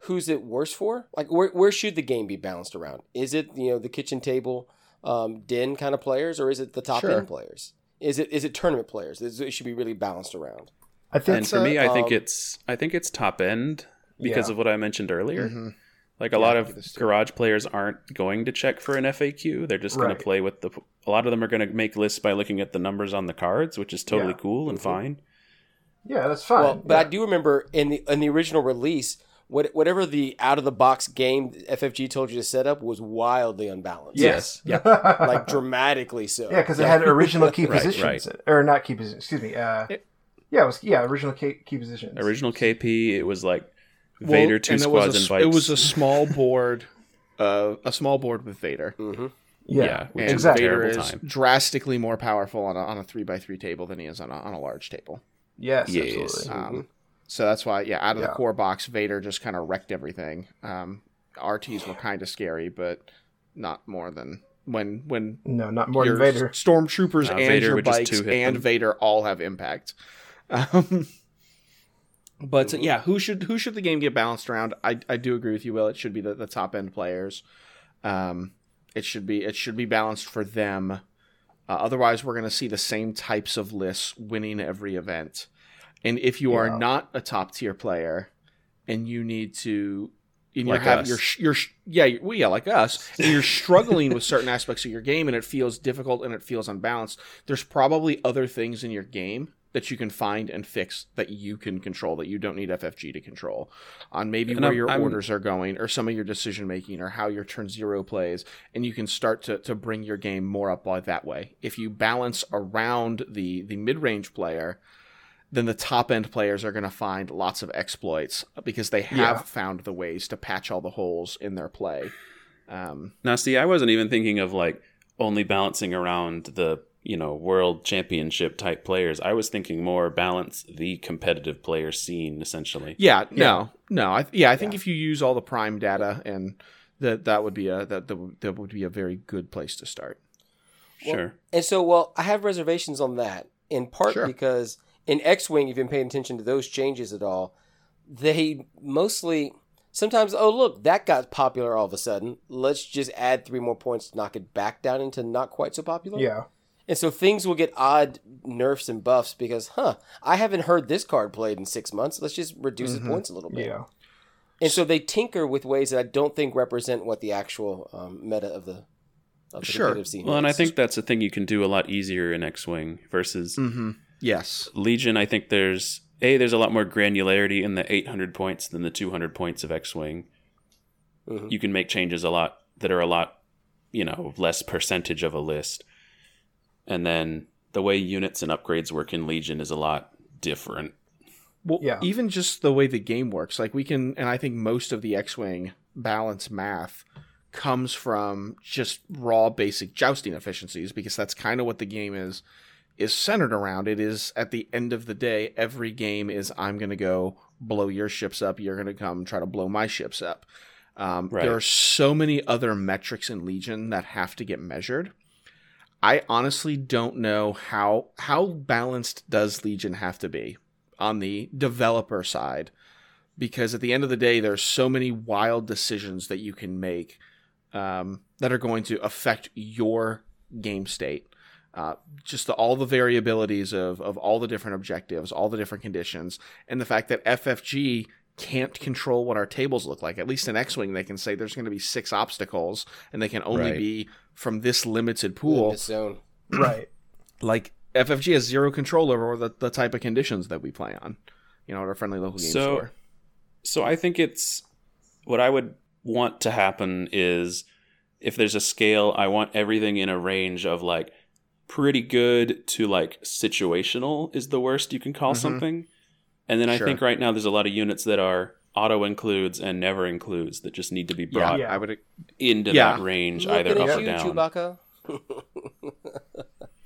who's it worse for? Like where where should the game be balanced around? Is it you know the kitchen table, um, den kind of players, or is it the top Sure. end players? Is it is it tournament players? Is- It should be really balanced around. I think. and for me, I think um, it's I think it's top end because Yeah. of what I mentioned earlier. Mhm. Like a Yeah, lot of think this too. garage players aren't going to check for an FAQ. They're just going to play with the. A lot of them are going to make lists by looking at the numbers on the cards, which is totally Yeah. cool and fine. yeah, that's fine. Well, but yeah. I do remember in the in the original release, what whatever the out of the box game FFG told you to set up was wildly unbalanced. yes. Yeah. <laughs> like dramatically so. Yeah, because it had original key <laughs> Right, positions, or not key positions. Excuse me. Uh, It- yeah, it was yeah original key, key positions. Original KP, it was like Well, Vader two and it squads was a, and s- bikes. It was a small <laughs> board, uh, a small board with Vader. hmm Yeah, yeah, which And exactly. Vader is time. drastically more powerful on a, on a three by three table than he is on a, on a large table. Yes, Yes. absolutely. Um, so that's why, yeah, out of Yeah. the core box, Vader just kind of wrecked everything. Um, RTs were kind of scary, but not more than when when No, not more your than Vader. stormtroopers Uh, and Vader your would bikes and them. Vader all have impact. Um, but Mm-hmm. yeah, who should who should the game get balanced around? I, I do agree with you, Will. It should be the, the top end players. Um, it should be it should be balanced for them. Uh, otherwise, we're going to see the same types of lists winning every event. And if you are not a top tier player, and you need to, and Like you have us. your sh- your sh- yeah well, yeah like us, and you're struggling with certain aspects of your game, and it feels difficult and it feels unbalanced. There's probably other things in your game that you can find and fix that you can control that you don't need FFG to control on maybe And where I'm- your I'm- orders are going or some of your decision making or how your turn zero plays and you can start to, to bring your game more up by that way if you balance around the the mid-range player then the top end players are going to find lots of exploits because they have Yeah. found the ways to patch all the holes in their play um, Now, see, I wasn't even thinking of like only balancing around the you know world championship type players. I was thinking more balance the competitive player scene essentially. yeah no no I, yeah i think if you use all the prime data and that that would be a that, that would- be a very good place to start Sure. And so, well, I have reservations on that in part Sure. because in X Wing, if you've been paying attention to those changes at all, they mostly sometimes, oh, look, that got popular all of a sudden. Let's just add three more points to knock it back down into not quite so popular. Yeah, And so things will get odd nerfs and buffs because, huh, I haven't heard this card played in six months. Let's just reduce Mm-hmm. its points a little bit. yeah, And so they tinker with ways that I don't think represent what the actual um, meta of the, of the Sure. competitive scene Well, and I think that's a thing you can do a lot easier in X-wing versus mm-hmm. Yes. Legion, I think there's a there's a lot more granularity in the 800 points than the 200 points of X-wing. Mhm. You can make changes a lot that are a lot, you know, less percentage of a list. And then the way units and upgrades work in Legion is a lot different. Well, Yeah. even just the way the game works, like we can, and I think most of the X-wing balance math comes from just raw basic jousting efficiencies because that's kind of what the game is is centered around. It is at the end of the day, every game is I'm going to go blow your ships up, you're going to come try to blow my ships up. Um, Right. There are so many other metrics in Legion that have to get measured. I honestly don't know how how balanced does Legion have to be on the developer side because at the end of the day there's so many wild decisions that you can make um, that are going to affect your game state uh, just the, all the variabilities of, of all the different objectives all the different conditions and the fact that ffg can't control what our tables look like at least in x-wing they can say there's going to be six obstacles and they can only Right. be from this limited pool This zone. <clears throat> right. like FFG has zero control over the, the type of conditions that we play on, you know, at our friendly local game So- store. So I think it's what I would want to happen is if there's a scale, I want everything in a range of like pretty good to like situational is the worst you can call Mhm. something. And then I think right now there's a lot of units that are auto includes and never includes that just need to be brought Yeah. I would. into Yeah. that range Looking either up at or you, down. Chewbacca. <laughs> <laughs>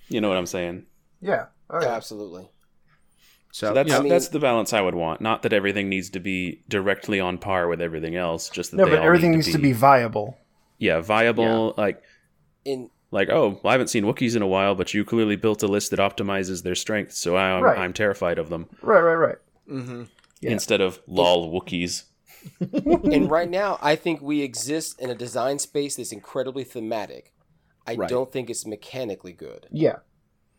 You know what I'm saying? Yeah. Okay. Absolutely. So, So that's yeah, I mean- that's the balance I would want. Not that everything needs to be directly on par with everything else, just that No, they but all everything need needs to be viable. yeah viable. Like In like oh, well, I haven't seen Wookiees in a while, but you clearly built a list that optimizes their strengths, so I'm, Right. I'm terrified of them. Right. Right. Right. hmm Yeah. Instead of lol Wookiees. <laughs> and right now, I think we exist in a design space that's incredibly thematic. I Right. don't think it's mechanically good. Yeah.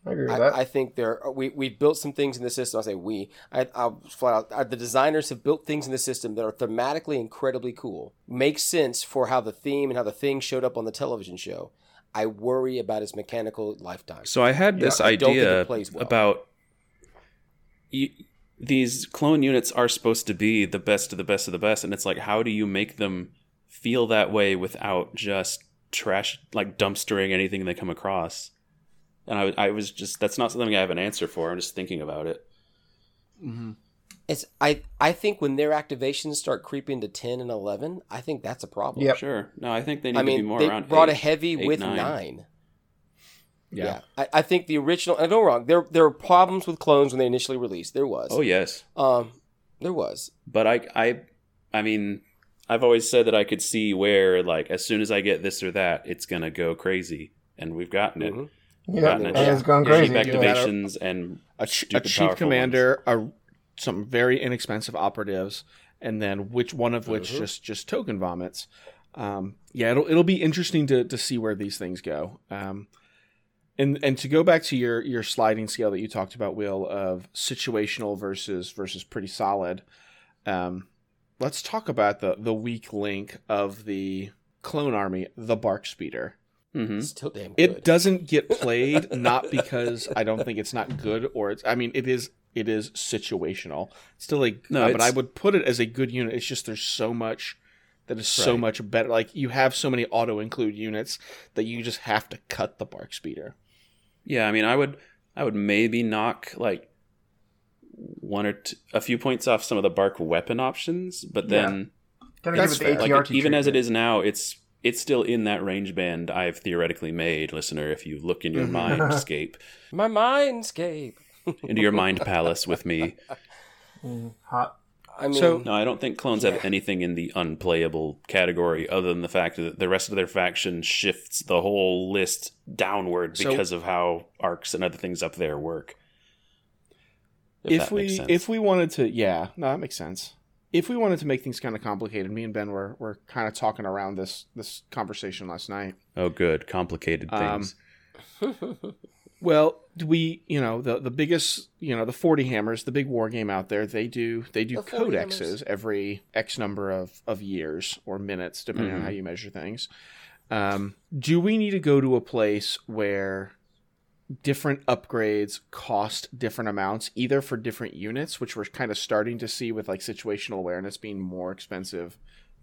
I agree with I, that. I think there we we built some things in the system. I say we. I, I'll flat out. uh, The designers have built things in the system that are thematically incredibly cool. Makes sense for how the theme and how the thing showed up on the television show. I worry about its mechanical lifetime. So I had this I don't think it idea plays well. about you, these clone units are supposed to be the best of the best of the best, and it's like, how do you make them feel that way without just trash, like dumpstering anything they come across? And I, I was just, that's not something I have an answer for. I'm just thinking about it. hmm It's I I think when their activations start creeping to ten and eleven, I think that's a problem. Yep. Sure. No, I think they need I to be more they around. brought eight. a heavy eight, with nine. nine. Yeah. I, I think the original. I don't get me wrong. There there were problems with clones when they initially released. There was. Oh, yes. Um, there was. but I, I, I mean, I've always said that I could see where, like, as soon as I get this or that, it's gonna go crazy, and we've gotten it. Mhm. yeah. gotten it. it's gone crazy. Yeah. activations and A, ch- a Stupid cheap powerful commander, a, some very inexpensive operatives, and then which one of which Mhm. just just token vomits. Um, yeah, it'll it'll be interesting to to see where these things go. Um, and and to go back to your your sliding scale that you talked about, Will, of situational versus versus pretty solid. Um, let's talk about the the weak link of the clone army, the BARC Speeder. Mhm. Still damn good. It doesn't get <laughs> played not because I don't think it's not good or it's I mean it is it is situational. It's still a No, uh, but I would put it as a good unit. It's just there's so much that is so much better. Like you have so many auto include units that you just have to cut the BARC speeder. Yeah, I mean, I would, I would maybe knock like one or two, a few points off some of the BARC weapon options, but then Gotta That's give the like ATRT even as it is now, it's it's still in that range band I've theoretically made, listener. If you look in your Mhm. mindscape, <laughs> My mindscape. Into your mind palace with me. Mm, hot. I mean, So- No, I don't think clones Yeah. have anything in the unplayable category other than the fact that the rest of their faction shifts the whole list downward So- because of how ARCs and other things up there work. If, that we if we wanted to yeah, no, that makes sense. If we wanted to make things kind of complicated, me and Ben were were kind of talking around this this conversation last night. oh, good, complicated Um, things. <laughs> Well, do we, you know, the the biggest, you know, the 40 hammers, the big war game out there, they do they do The codexes hammers. every X number of of years or minutes, depending on Mhm. how you measure things. Um, do we need to go to a place where different upgrades cost different amounts, either for different units, which we're kind of starting to see with like situational awareness being more expensive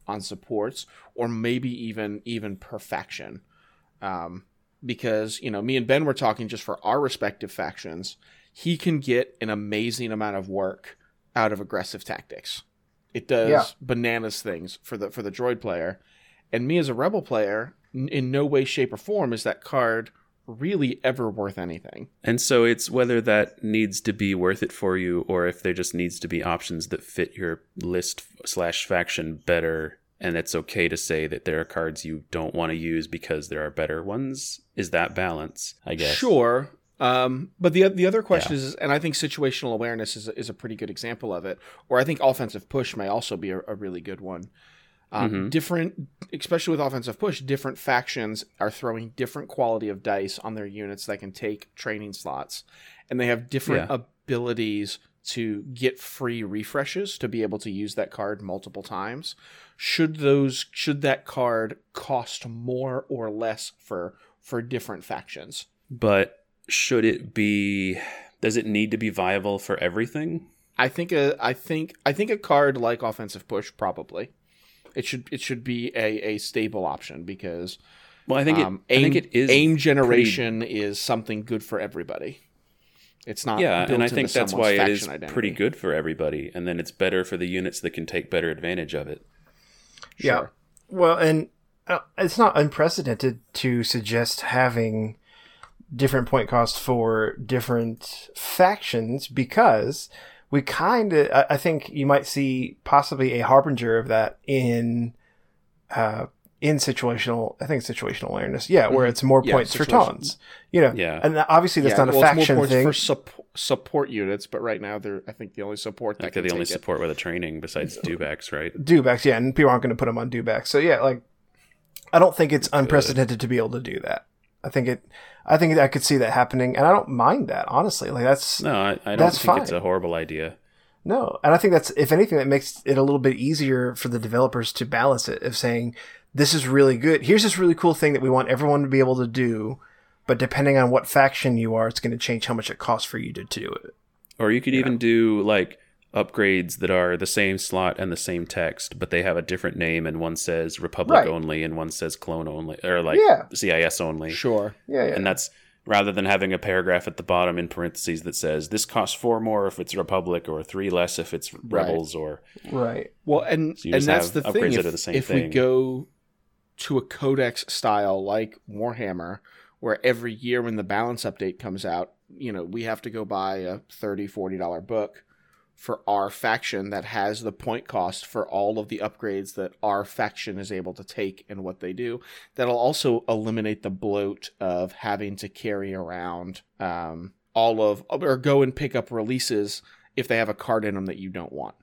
on supports, or maybe even even per faction. Um, because you know, me and Ben were talking just for our respective factions. He can get an amazing amount of work out of aggressive tactics. It does Yeah. bananas things for the for the droid player, and me as a rebel player, n- in no way, shape, or form is that card really ever worth anything. And so it's whether that needs to be worth it for you, or if there just needs to be options that fit your list slash faction better, and it's okay to say that there are cards you don't want to use because there are better ones. Is that balance? I guess. Sure. Um, but the the other question is, and I think situational awareness is a, is a pretty good example of it, or I think offensive push may also be a, a really good one. Um, Mhm. Different, especially with offensive push, different factions are throwing different quality of dice on their units that can take training slots, and they have different Yeah. abilities to get free refreshes to be able to use that card multiple times. Should those should that card cost more or less for for different factions? But should it be? Does it need to be viable for everything? I think a I think I think a card like offensive push probably. It should it should be a, a stable option because Well, I think it. um, I aim, think it is aim pretty- generation is something good for everybody. It's not yeah, built and I think that's why it is identity. pretty good for everybody, and then it's better for the units that can take better advantage of it. Yeah. Well, and uh, it's not unprecedented to suggest having different point costs for different factions because we kind of, I I think you might see possibly a harbinger of that in, uh, in situational, I think situational awareness. Yeah, where it's more Mm-hmm. Yeah, points for situational. taunts. You know, Yeah. and obviously that's Yeah, not a well, it's more faction points thing. for sup- support units, but right now they're I think the only support that Like they're the only take it. support with a training besides <laughs> Dewbacks, right? Dewbacks, yeah, and people aren't going to put them on Dewbacks. So yeah, like I don't think it's unprecedented to be able to do that. I think it, I think I could see that happening, and I don't mind that honestly. Like that's No, I, I don't That's think it's a horrible idea. no, and I think that's if anything that makes it a little bit easier for the developers to balance it of saying this is really good. Here's this really cool thing that we want everyone to be able to do, but depending on what faction you are, it's going to change how much it costs for you to, to do it. Or you could even do like upgrades that are the same slot and the same text, but they have a different name, and one says Republic Right. only, and one says Clone only, or like Yeah. CIS only. Sure. Yeah, yeah. And that's rather than having a paragraph at the bottom in parentheses that says this costs four more if it's Republic, or three less if it's Rebels, or right. Well, and So and that's the upgrades thing. that If, are the same if we go to a codex style like Warhammer, where every year when the balance update comes out, you know, we have to go buy a 30 40 dollar book for our faction that has the point cost for all of the upgrades that our faction is able to take and what they do. That'll also eliminate the bloat of having to carry around um, all of or go and pick up releases if they have a card in them that you don't want.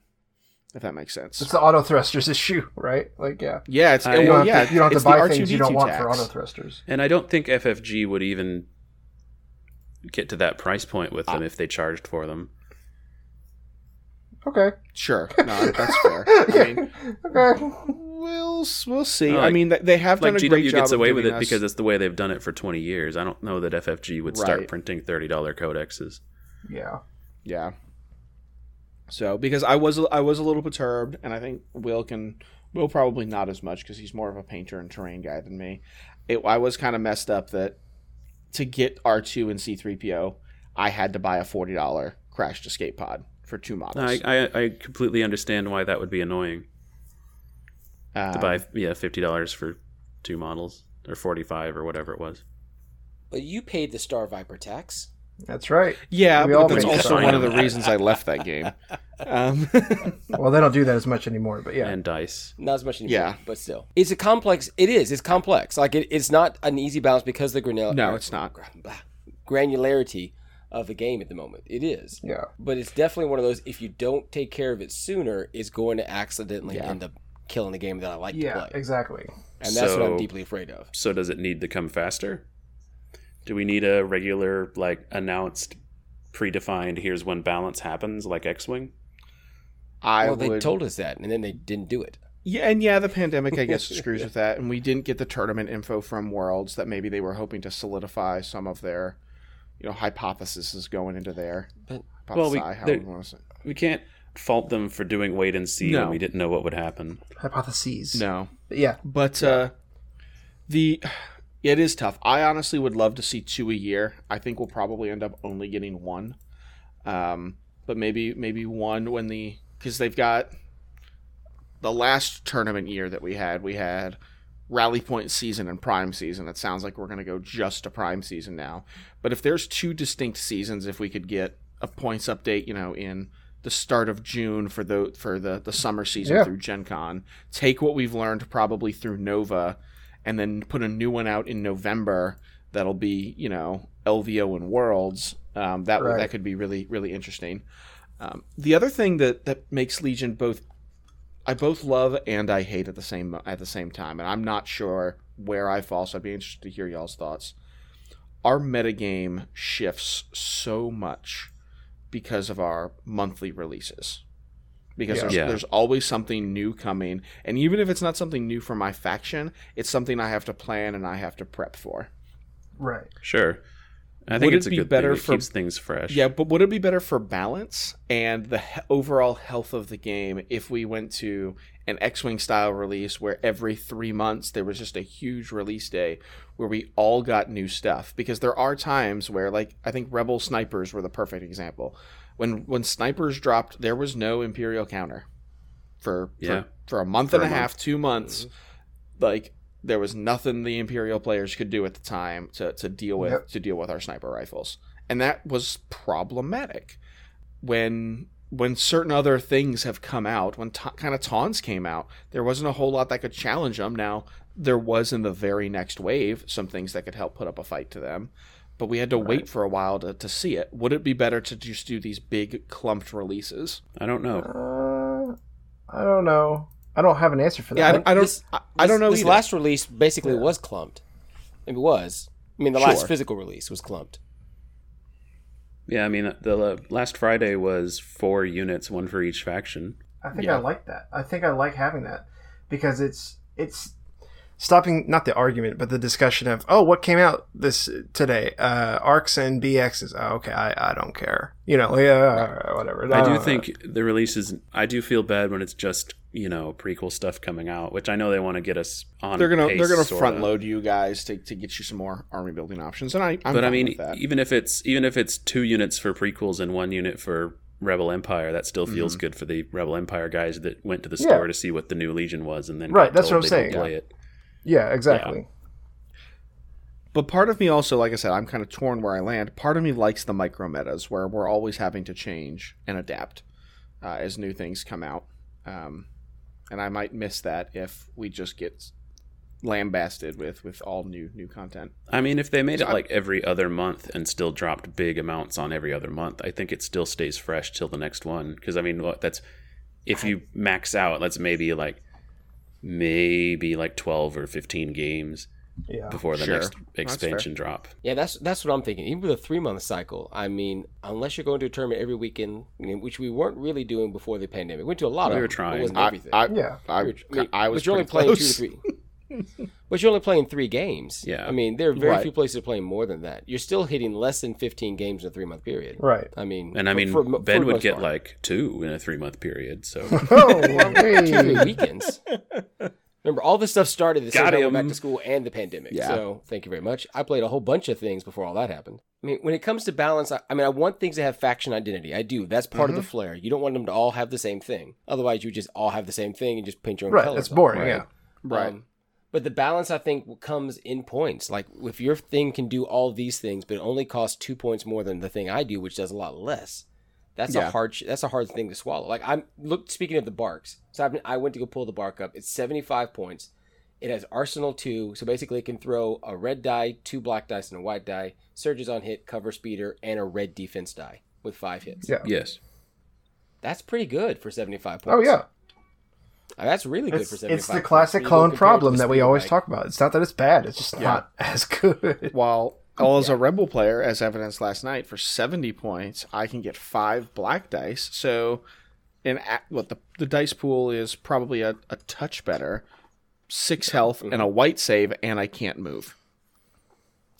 If that makes sense. It's the auto thrusters <laughs> issue, right? Like, yeah. Yeah, it's uh, I- You well, have yeah. to, you don't have to buy the things you don't want tax. for auto thrusters. and I don't think FFG would even get to that price point with them ah. if they charged for them. Okay. Sure, <laughs> no, that's fair. <laughs> I mean, Okay. we'll we'll see. No, I mean, they- they have Like done a great GW job gets of away with it us- because it's the way they've done it for 20 years. I don't know that FFG would start printing $30 codexes. Yeah. yeah. So because I was I was a little perturbed, and I think Will can Will probably not as much because he's more of a painter and terrain guy than me. It, I was kind of messed up that to get R two and C three PO, I had to buy a forty dollar crashed escape pod for two models. I, I, I completely understand why that would be annoying to buy uh, yeah $50 for two models or 45 or whatever it was. But you paid the Star Viper tax. That's right. Yeah, We but that's also fine. one of the reasons I left that game. <laughs> Um, <laughs> Well, they don't do that as much anymore, but yeah. And dice. Not as much anymore, Yeah. but still. It's a complex. It is. It's complex. Like it, it's not an easy balance because the granul- no, it's not. granularity of the game at the moment. It is. yeah. But it's definitely one of those. If you don't take care of it sooner, it's going to accidentally Yeah. end up killing the game that I like to Yeah, play, exactly. and that's what I'm deeply afraid of. So does it need to come faster? Do we need a regular, like, announced, predefined, here's when balance happens, like X Wing? I well, they told us that, and then they didn't do it. yeah, and yeah, the pandemic I guess <laughs> screws with that, and we didn't get the tournament info from Worlds that maybe they were hoping to solidify some of their you know hypothesis is going into there. But- Well, we- Hypothesi, however there- you wanna say. We can't fault them for doing wait and see No. when we didn't know what would happen. Hypotheses. no, But yeah. but uh, the it is tough. I honestly would love to see two a year. I think we'll probably end up only getting one, um, but maybe maybe one when the because they've got the last tournament year that we had. We had rally point season and prime season. It sounds like we're going to go just to prime season now. But if there's two distinct seasons, if we could get a points update, you know, in the start of June for the for the the summer season Yeah. through Gen Con, take what we've learned probably through Nova, and then put a new one out in November. That'll be you know LVO and Worlds. Um, that Right. that could be really really interesting. Um, the other thing that that makes Legion both I both love and I hate at the same at the same time, and I'm not sure where I fall. So I'd be interested to hear y'all's thoughts. Our metagame shifts so much because of our monthly releases. Because Yeah. there's, Yeah. there's always something new coming, and even if it's not something new for my faction, it's something I have to plan and I have to prep for. Right. Sure. I think Would it's it a be good better thing. It for- keeps things fresh. Yeah, but would it be better for balance and the he- overall health of the game if we went to an X-wing style release where every three months there was just a huge release day where we all got new stuff? Because there are times where, like, I think Rebel snipers were the perfect example. When when snipers dropped, there was no Imperial counter for Yeah. for, for a month For and a a half, month. two months. Mm-hmm. Like there was nothing the Imperial players could do at the time to, to deal with Yep. to deal with our sniper rifles, and that was problematic. When when certain other things have come out, when ta- kind of taunts came out, there wasn't a whole lot that could challenge them. Now there was in the very next wave some things that could help put up a fight to them, but we had to wait for a while to, to see it. Would it be better to just do these big clumped releases? I don't know. Uh, I don't know. I don't have an answer for that. Yeah, I don't. I don't, This- I, I don't know. This either. last release basically Yeah. was clumped. It was. I mean, the last physical release was clumped. Yeah, I mean, the uh, last Friday was four units, one for each faction. I think Yeah. I like that. I think I like having that because it's it's stopping not the argument but the discussion of oh what came out this today uh ARCs and bx's oh, okay i i don't care you know yeah whatever I do Uh, think the releases. I do feel bad when it's just you know prequel stuff coming out, which I know they want to get us on. they're gonna pace, they're gonna sorta. front load you guys to, to get you some more army building options, and I I'm but I mean, even if it's even if it's two units for prequels and one unit for Rebel Empire, that still feels good for the Rebel Empire guys that went to the Mm-hmm. Yeah. store to see what the new Legion was, and then Right, got that's what I'm saying. Play it. Yeah exactly But part of me also, like I said, I'm kind of torn where I land. Part of me likes the micro metas where we're always having to change and adapt uh, as new things come out. Um, and I might miss that if we just get lambasted with with all new new content. I mean, if they made So it I- like every other month and still dropped big amounts on every other month, I think it still stays fresh till the next one. Because I mean, what that's if you max out, that's maybe like maybe like twelve or fifteen games yeah before the Sure. next expansion drop. Yeah, that's that's what I'm thinking. Even with a three month cycle, I mean, unless you're going to a tournament every weekend, which we weren't really doing before the pandemic. We went to a lot We of were trying. It wasn't I, everything. I, yeah I, Which- I mean, I was but you're only playing close. two to three. <laughs> <laughs> but you're only playing three games. Yeah. I mean, there are very Right. few places that are playing more than that. You're still hitting less than 15 games in a three month period. right I mean, And I mean, for for Ben the would get part. like two in a three month period. So <laughs> oh <laughs> two, three hey. weekends. Remember, all this stuff started at the same Got time went back to school and the pandemic. Yeah. So thank you very much. I played a whole bunch of things before all that happened. I mean, when it comes to balance, I, I mean, I want things to have faction identity. I do. That's part Mm-hmm. of the flair. You don't want them to all have the same thing. Otherwise, you just all have the same thing and just paint your own right colors. that's on it. boring Right. yeah Right. Um, but the balance, I think, comes in points. Like if your thing can do all these things, but it only costs two points more than the thing I do, which does a lot less. That's Yeah. a hard. That's a hard thing to swallow. Like I'm look. Speaking of the BARCs, so I've I went to go pull the BARC up. It's seventy five points. It has Arsenal two, so basically it can throw a red die, two black dice, and a white die. Surges on hit, cover speeder, and a red defense die with five hits. Yeah. yes, That's pretty good for seventy five oh, points. oh yeah Uh, that's really good it's, for seventy it's the classic clone problem that we always talk about it's not that it's bad it's just Yeah. not <laughs> as good While well, as a rebel player, as evidenced last night, for seventy points, I can get five black dice. So, in a- what the the dice pool is probably a, a touch better, six health and a mm-hmm. white save, and I can't move.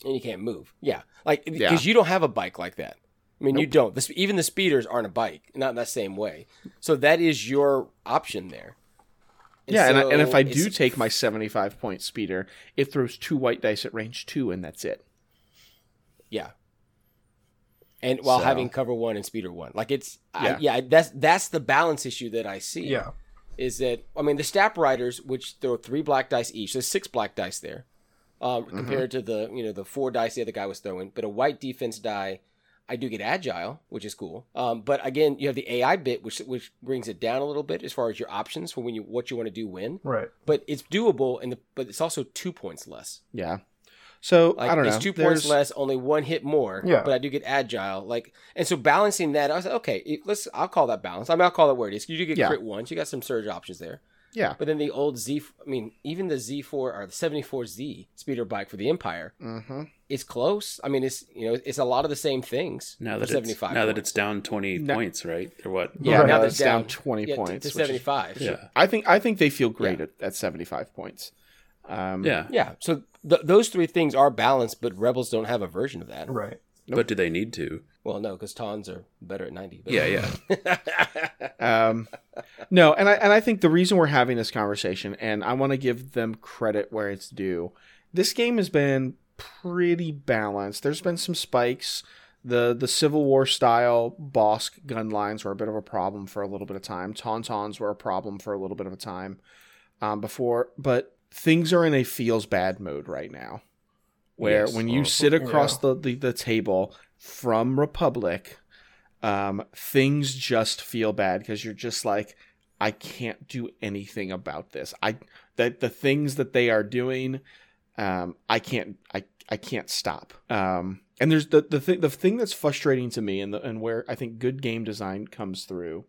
and you can't move. Yeah, like because Yeah. you don't have a bike like that. I mean, you don't. This, even the speeders aren't a bike, not in that same way. So that is your option there. Yeah, and, I, and if I do take my 75 point speeder, it throws two white dice at range two, and that's it. yeah, and while So- having cover one and speeder one, like it's yeah, Yeah. I, yeah, that's that's the balance issue that I see. Yeah. is that I mean the STAP Riders, which throw three black dice each, there's six black dice there, um, Mm-hmm. compared to the you know the four dice the other guy was throwing. But a white defense die, I do get agile, which is cool. Um, but again, you have the AI bit, which which brings it down a little bit as far as your options for when you what you want to do when. Right. But it's doable, and the, but it's also two points less. Yeah. So Like I don't know. it's two There's- points less, only one hit more. Yeah. But I do get agile. Like and so balancing that, I was like, okay, let's I'll call that balance. I mean I'll call it where it is. You do get Yeah. crit ones, you got some surge options there. Yeah. But then the old Z, I mean, even the Z4 or the 74Z speeder bike for the Empire Mm-hmm. Is close. I mean, it's you know it's a lot of the same things. Now that it's, 75 now that it's down 20 No. points, right? Or what? yeah, Right. now Yeah, that it's down 20 yeah, points, to, which is- 75. Yeah. I think I think they feel great Yeah. at, at 75 points. Um, Yeah. Yeah, so th- those three things are balanced, but Rebels don't have a version of that. Right. But do they need to? Well, no, because Tons are better at 90. But Yeah, yeah. <laughs> Um, no, and I and I think the reason we're having this conversation, and I want to give them credit where it's due. This game has been pretty balanced. There's been some spikes. The the Civil War style Bossk gun lines were a bit of a problem for a little bit of time. Tauntauns were a problem for a little bit of a time um, before, but things are in a feels bad mode right now. Where Yes. when you Oh, sit across the, the, the table from Republic, um, things just feel bad because you're just like, I can't do anything about this. I that the things that they are doing, um, I can't I I can't stop. Um, and there's the the thing the thing that's frustrating to me and the and where I think good game design comes through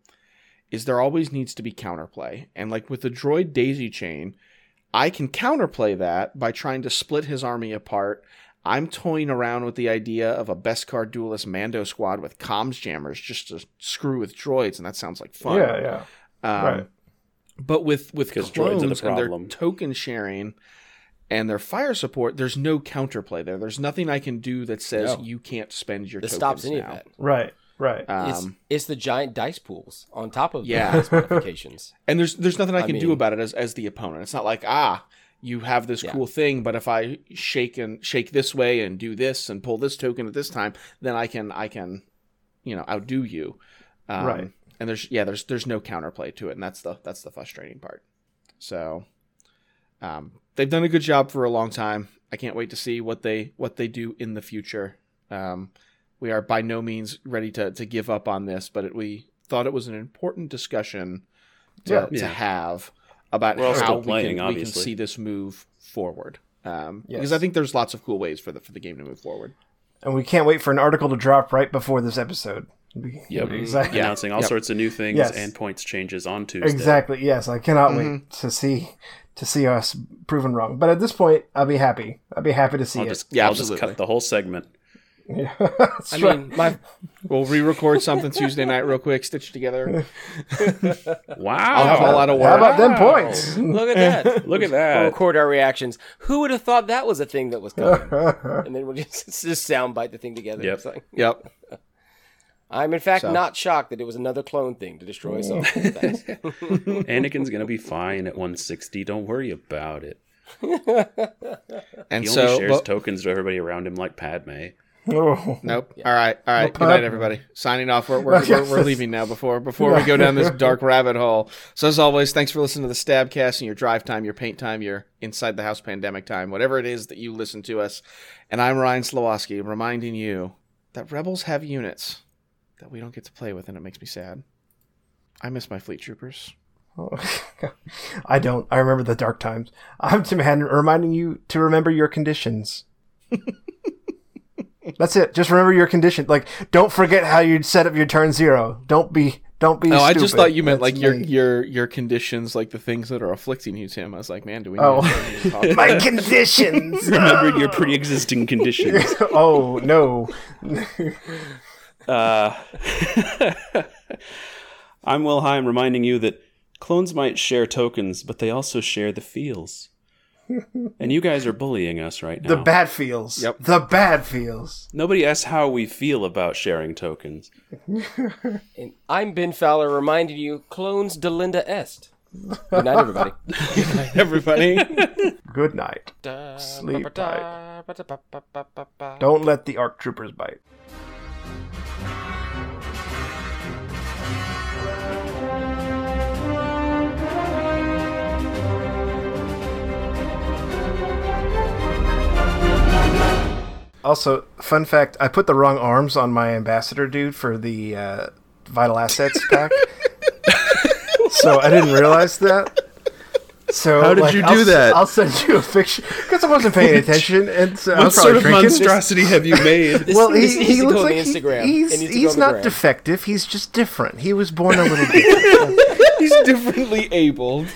is there always needs to be counterplay. And like with the droid daisy chain, I can counterplay that by trying to split his army apart. I'm toying around with the idea of a Beskar duelist Mando squad with comms jammers just to screw with droids, and that sounds like fun. Yeah, yeah. Um, Right. But with with 'Cause droids are the clones and their problem. token sharing and their fire support, there's no counterplay there. There's nothing I can do that says No. you can't spend your that tokens stops any now. of that. Right. Right. It's, Um, it's the giant dice pools on top of Yeah. the dice modifications. <laughs> and there's there's nothing I I can do about it as as the opponent. It's not like ah you have this Yeah. cool thing, but if I shake and shake this way and do this and pull this token at this time, then I can I can you know outdo you. Um, Right. And there's yeah there's there's no counterplay to it, and that's the that's the frustrating part. So um, they've done a good job for a long time. I can't wait to see what they what they do in the future. Um, we are by no means ready to to give up on this, but it, we thought it was an important discussion to, Yeah. to have about We're how we, playing, can, we can see this move forward. Um, Yes. Because I think there's lots of cool ways for the for the game to move forward. and we can't wait for an article to drop right before this episode. Yep. <laughs> Exactly. <laughs> Announcing all Yep. sorts of new things Yes. and points changes on Tuesday. Exactly. Yes, I cannot Mm-hmm. wait to see to see us proven wrong. But at this point, I'll be happy. I'll be happy to see I'll it. just, Yeah, I'll just cut the whole segment. Yeah. <laughs> I right. mean, my We'll re-record something Tuesday night real quick, stitch together. <laughs> Wow. I'll call out a word. How about them points? <laughs> look at that. Look at We'll that. record our reactions. Who would have thought that was a thing that was coming? and then we'll just, just soundbite the thing together. Yep. It's Yep. I'm in fact So- not shocked that it was another clone thing to destroy us all. Mm. <laughs> Anakin's gonna be fine at 160. Don't worry about it. <laughs> And He so, only shares well- tokens to everybody around him like Padme. Oh. Nope. All right. All right. Good night, everybody. Signing off. We're, we're, we're, we're <laughs> leaving now before before we go down this dark rabbit hole. So as always, thanks for listening to the Stabcast and your drive time, your paint time, your inside the house pandemic time, whatever it is that you listen to us. And I'm Ryan Slowoski, reminding you that rebels have units that we don't get to play with, and it makes me sad. I miss my fleet troopers. Oh, <laughs> I don't. I remember the dark times. I'm Tim Haddon, reminding you to remember your conditions. <laughs> That's it. Just remember your condition. Like, don't forget how you set up your turn zero. Don't be. Don't be. Oh, I just thought you meant That's like your me. your your conditions, like the things that are afflicting you, Tim. I was like, man, do we? Oh. need to oh, talk <laughs> about my conditions. Remember your pre-existing conditions. oh no. Uh, <laughs> I'm Will Heim, reminding you that clones might share tokens, but they also share the feels. <laughs> and you guys are bullying us right now. The bad feels. Yep. The bad feels. Nobody asks how we feel about sharing tokens. <laughs> And I'm Ben Fowler reminding you, clones Delenda est. Good night, everybody. Good night, Everybody. Good night. Sleep tight. Don't let the ARC troopers bite. Also, fun fact: I put the wrong arms on my ambassador dude for the uh, vital assets pack, <laughs> so I didn't realize that. So How did like, you I'll do that? I'll send you a picture because I wasn't paying <laughs> attention, and so I What was sort of drinking. monstrosity have you made? <laughs> Well, he, this needs he to looks go on like the he- Instagram. he's, It needs to he's go on the not gram. defective. He's just different. He was born a little different. He's differently abled.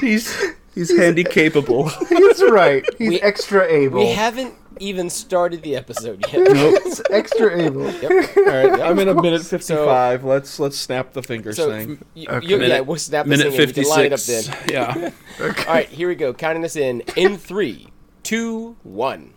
he's he's handy capable. <laughs> He's right. He's We- extra able. We haven't even started the episode yet. He's <laughs> extra able. All right, yep. <laughs> I'm in a minute 55. let's let's snap the fingers So, thing. y- Okay. you- yeah, we'll snap the Minute thing and you can line it up then. six. Yeah. All right, here we go. Counting us in in three, two, one.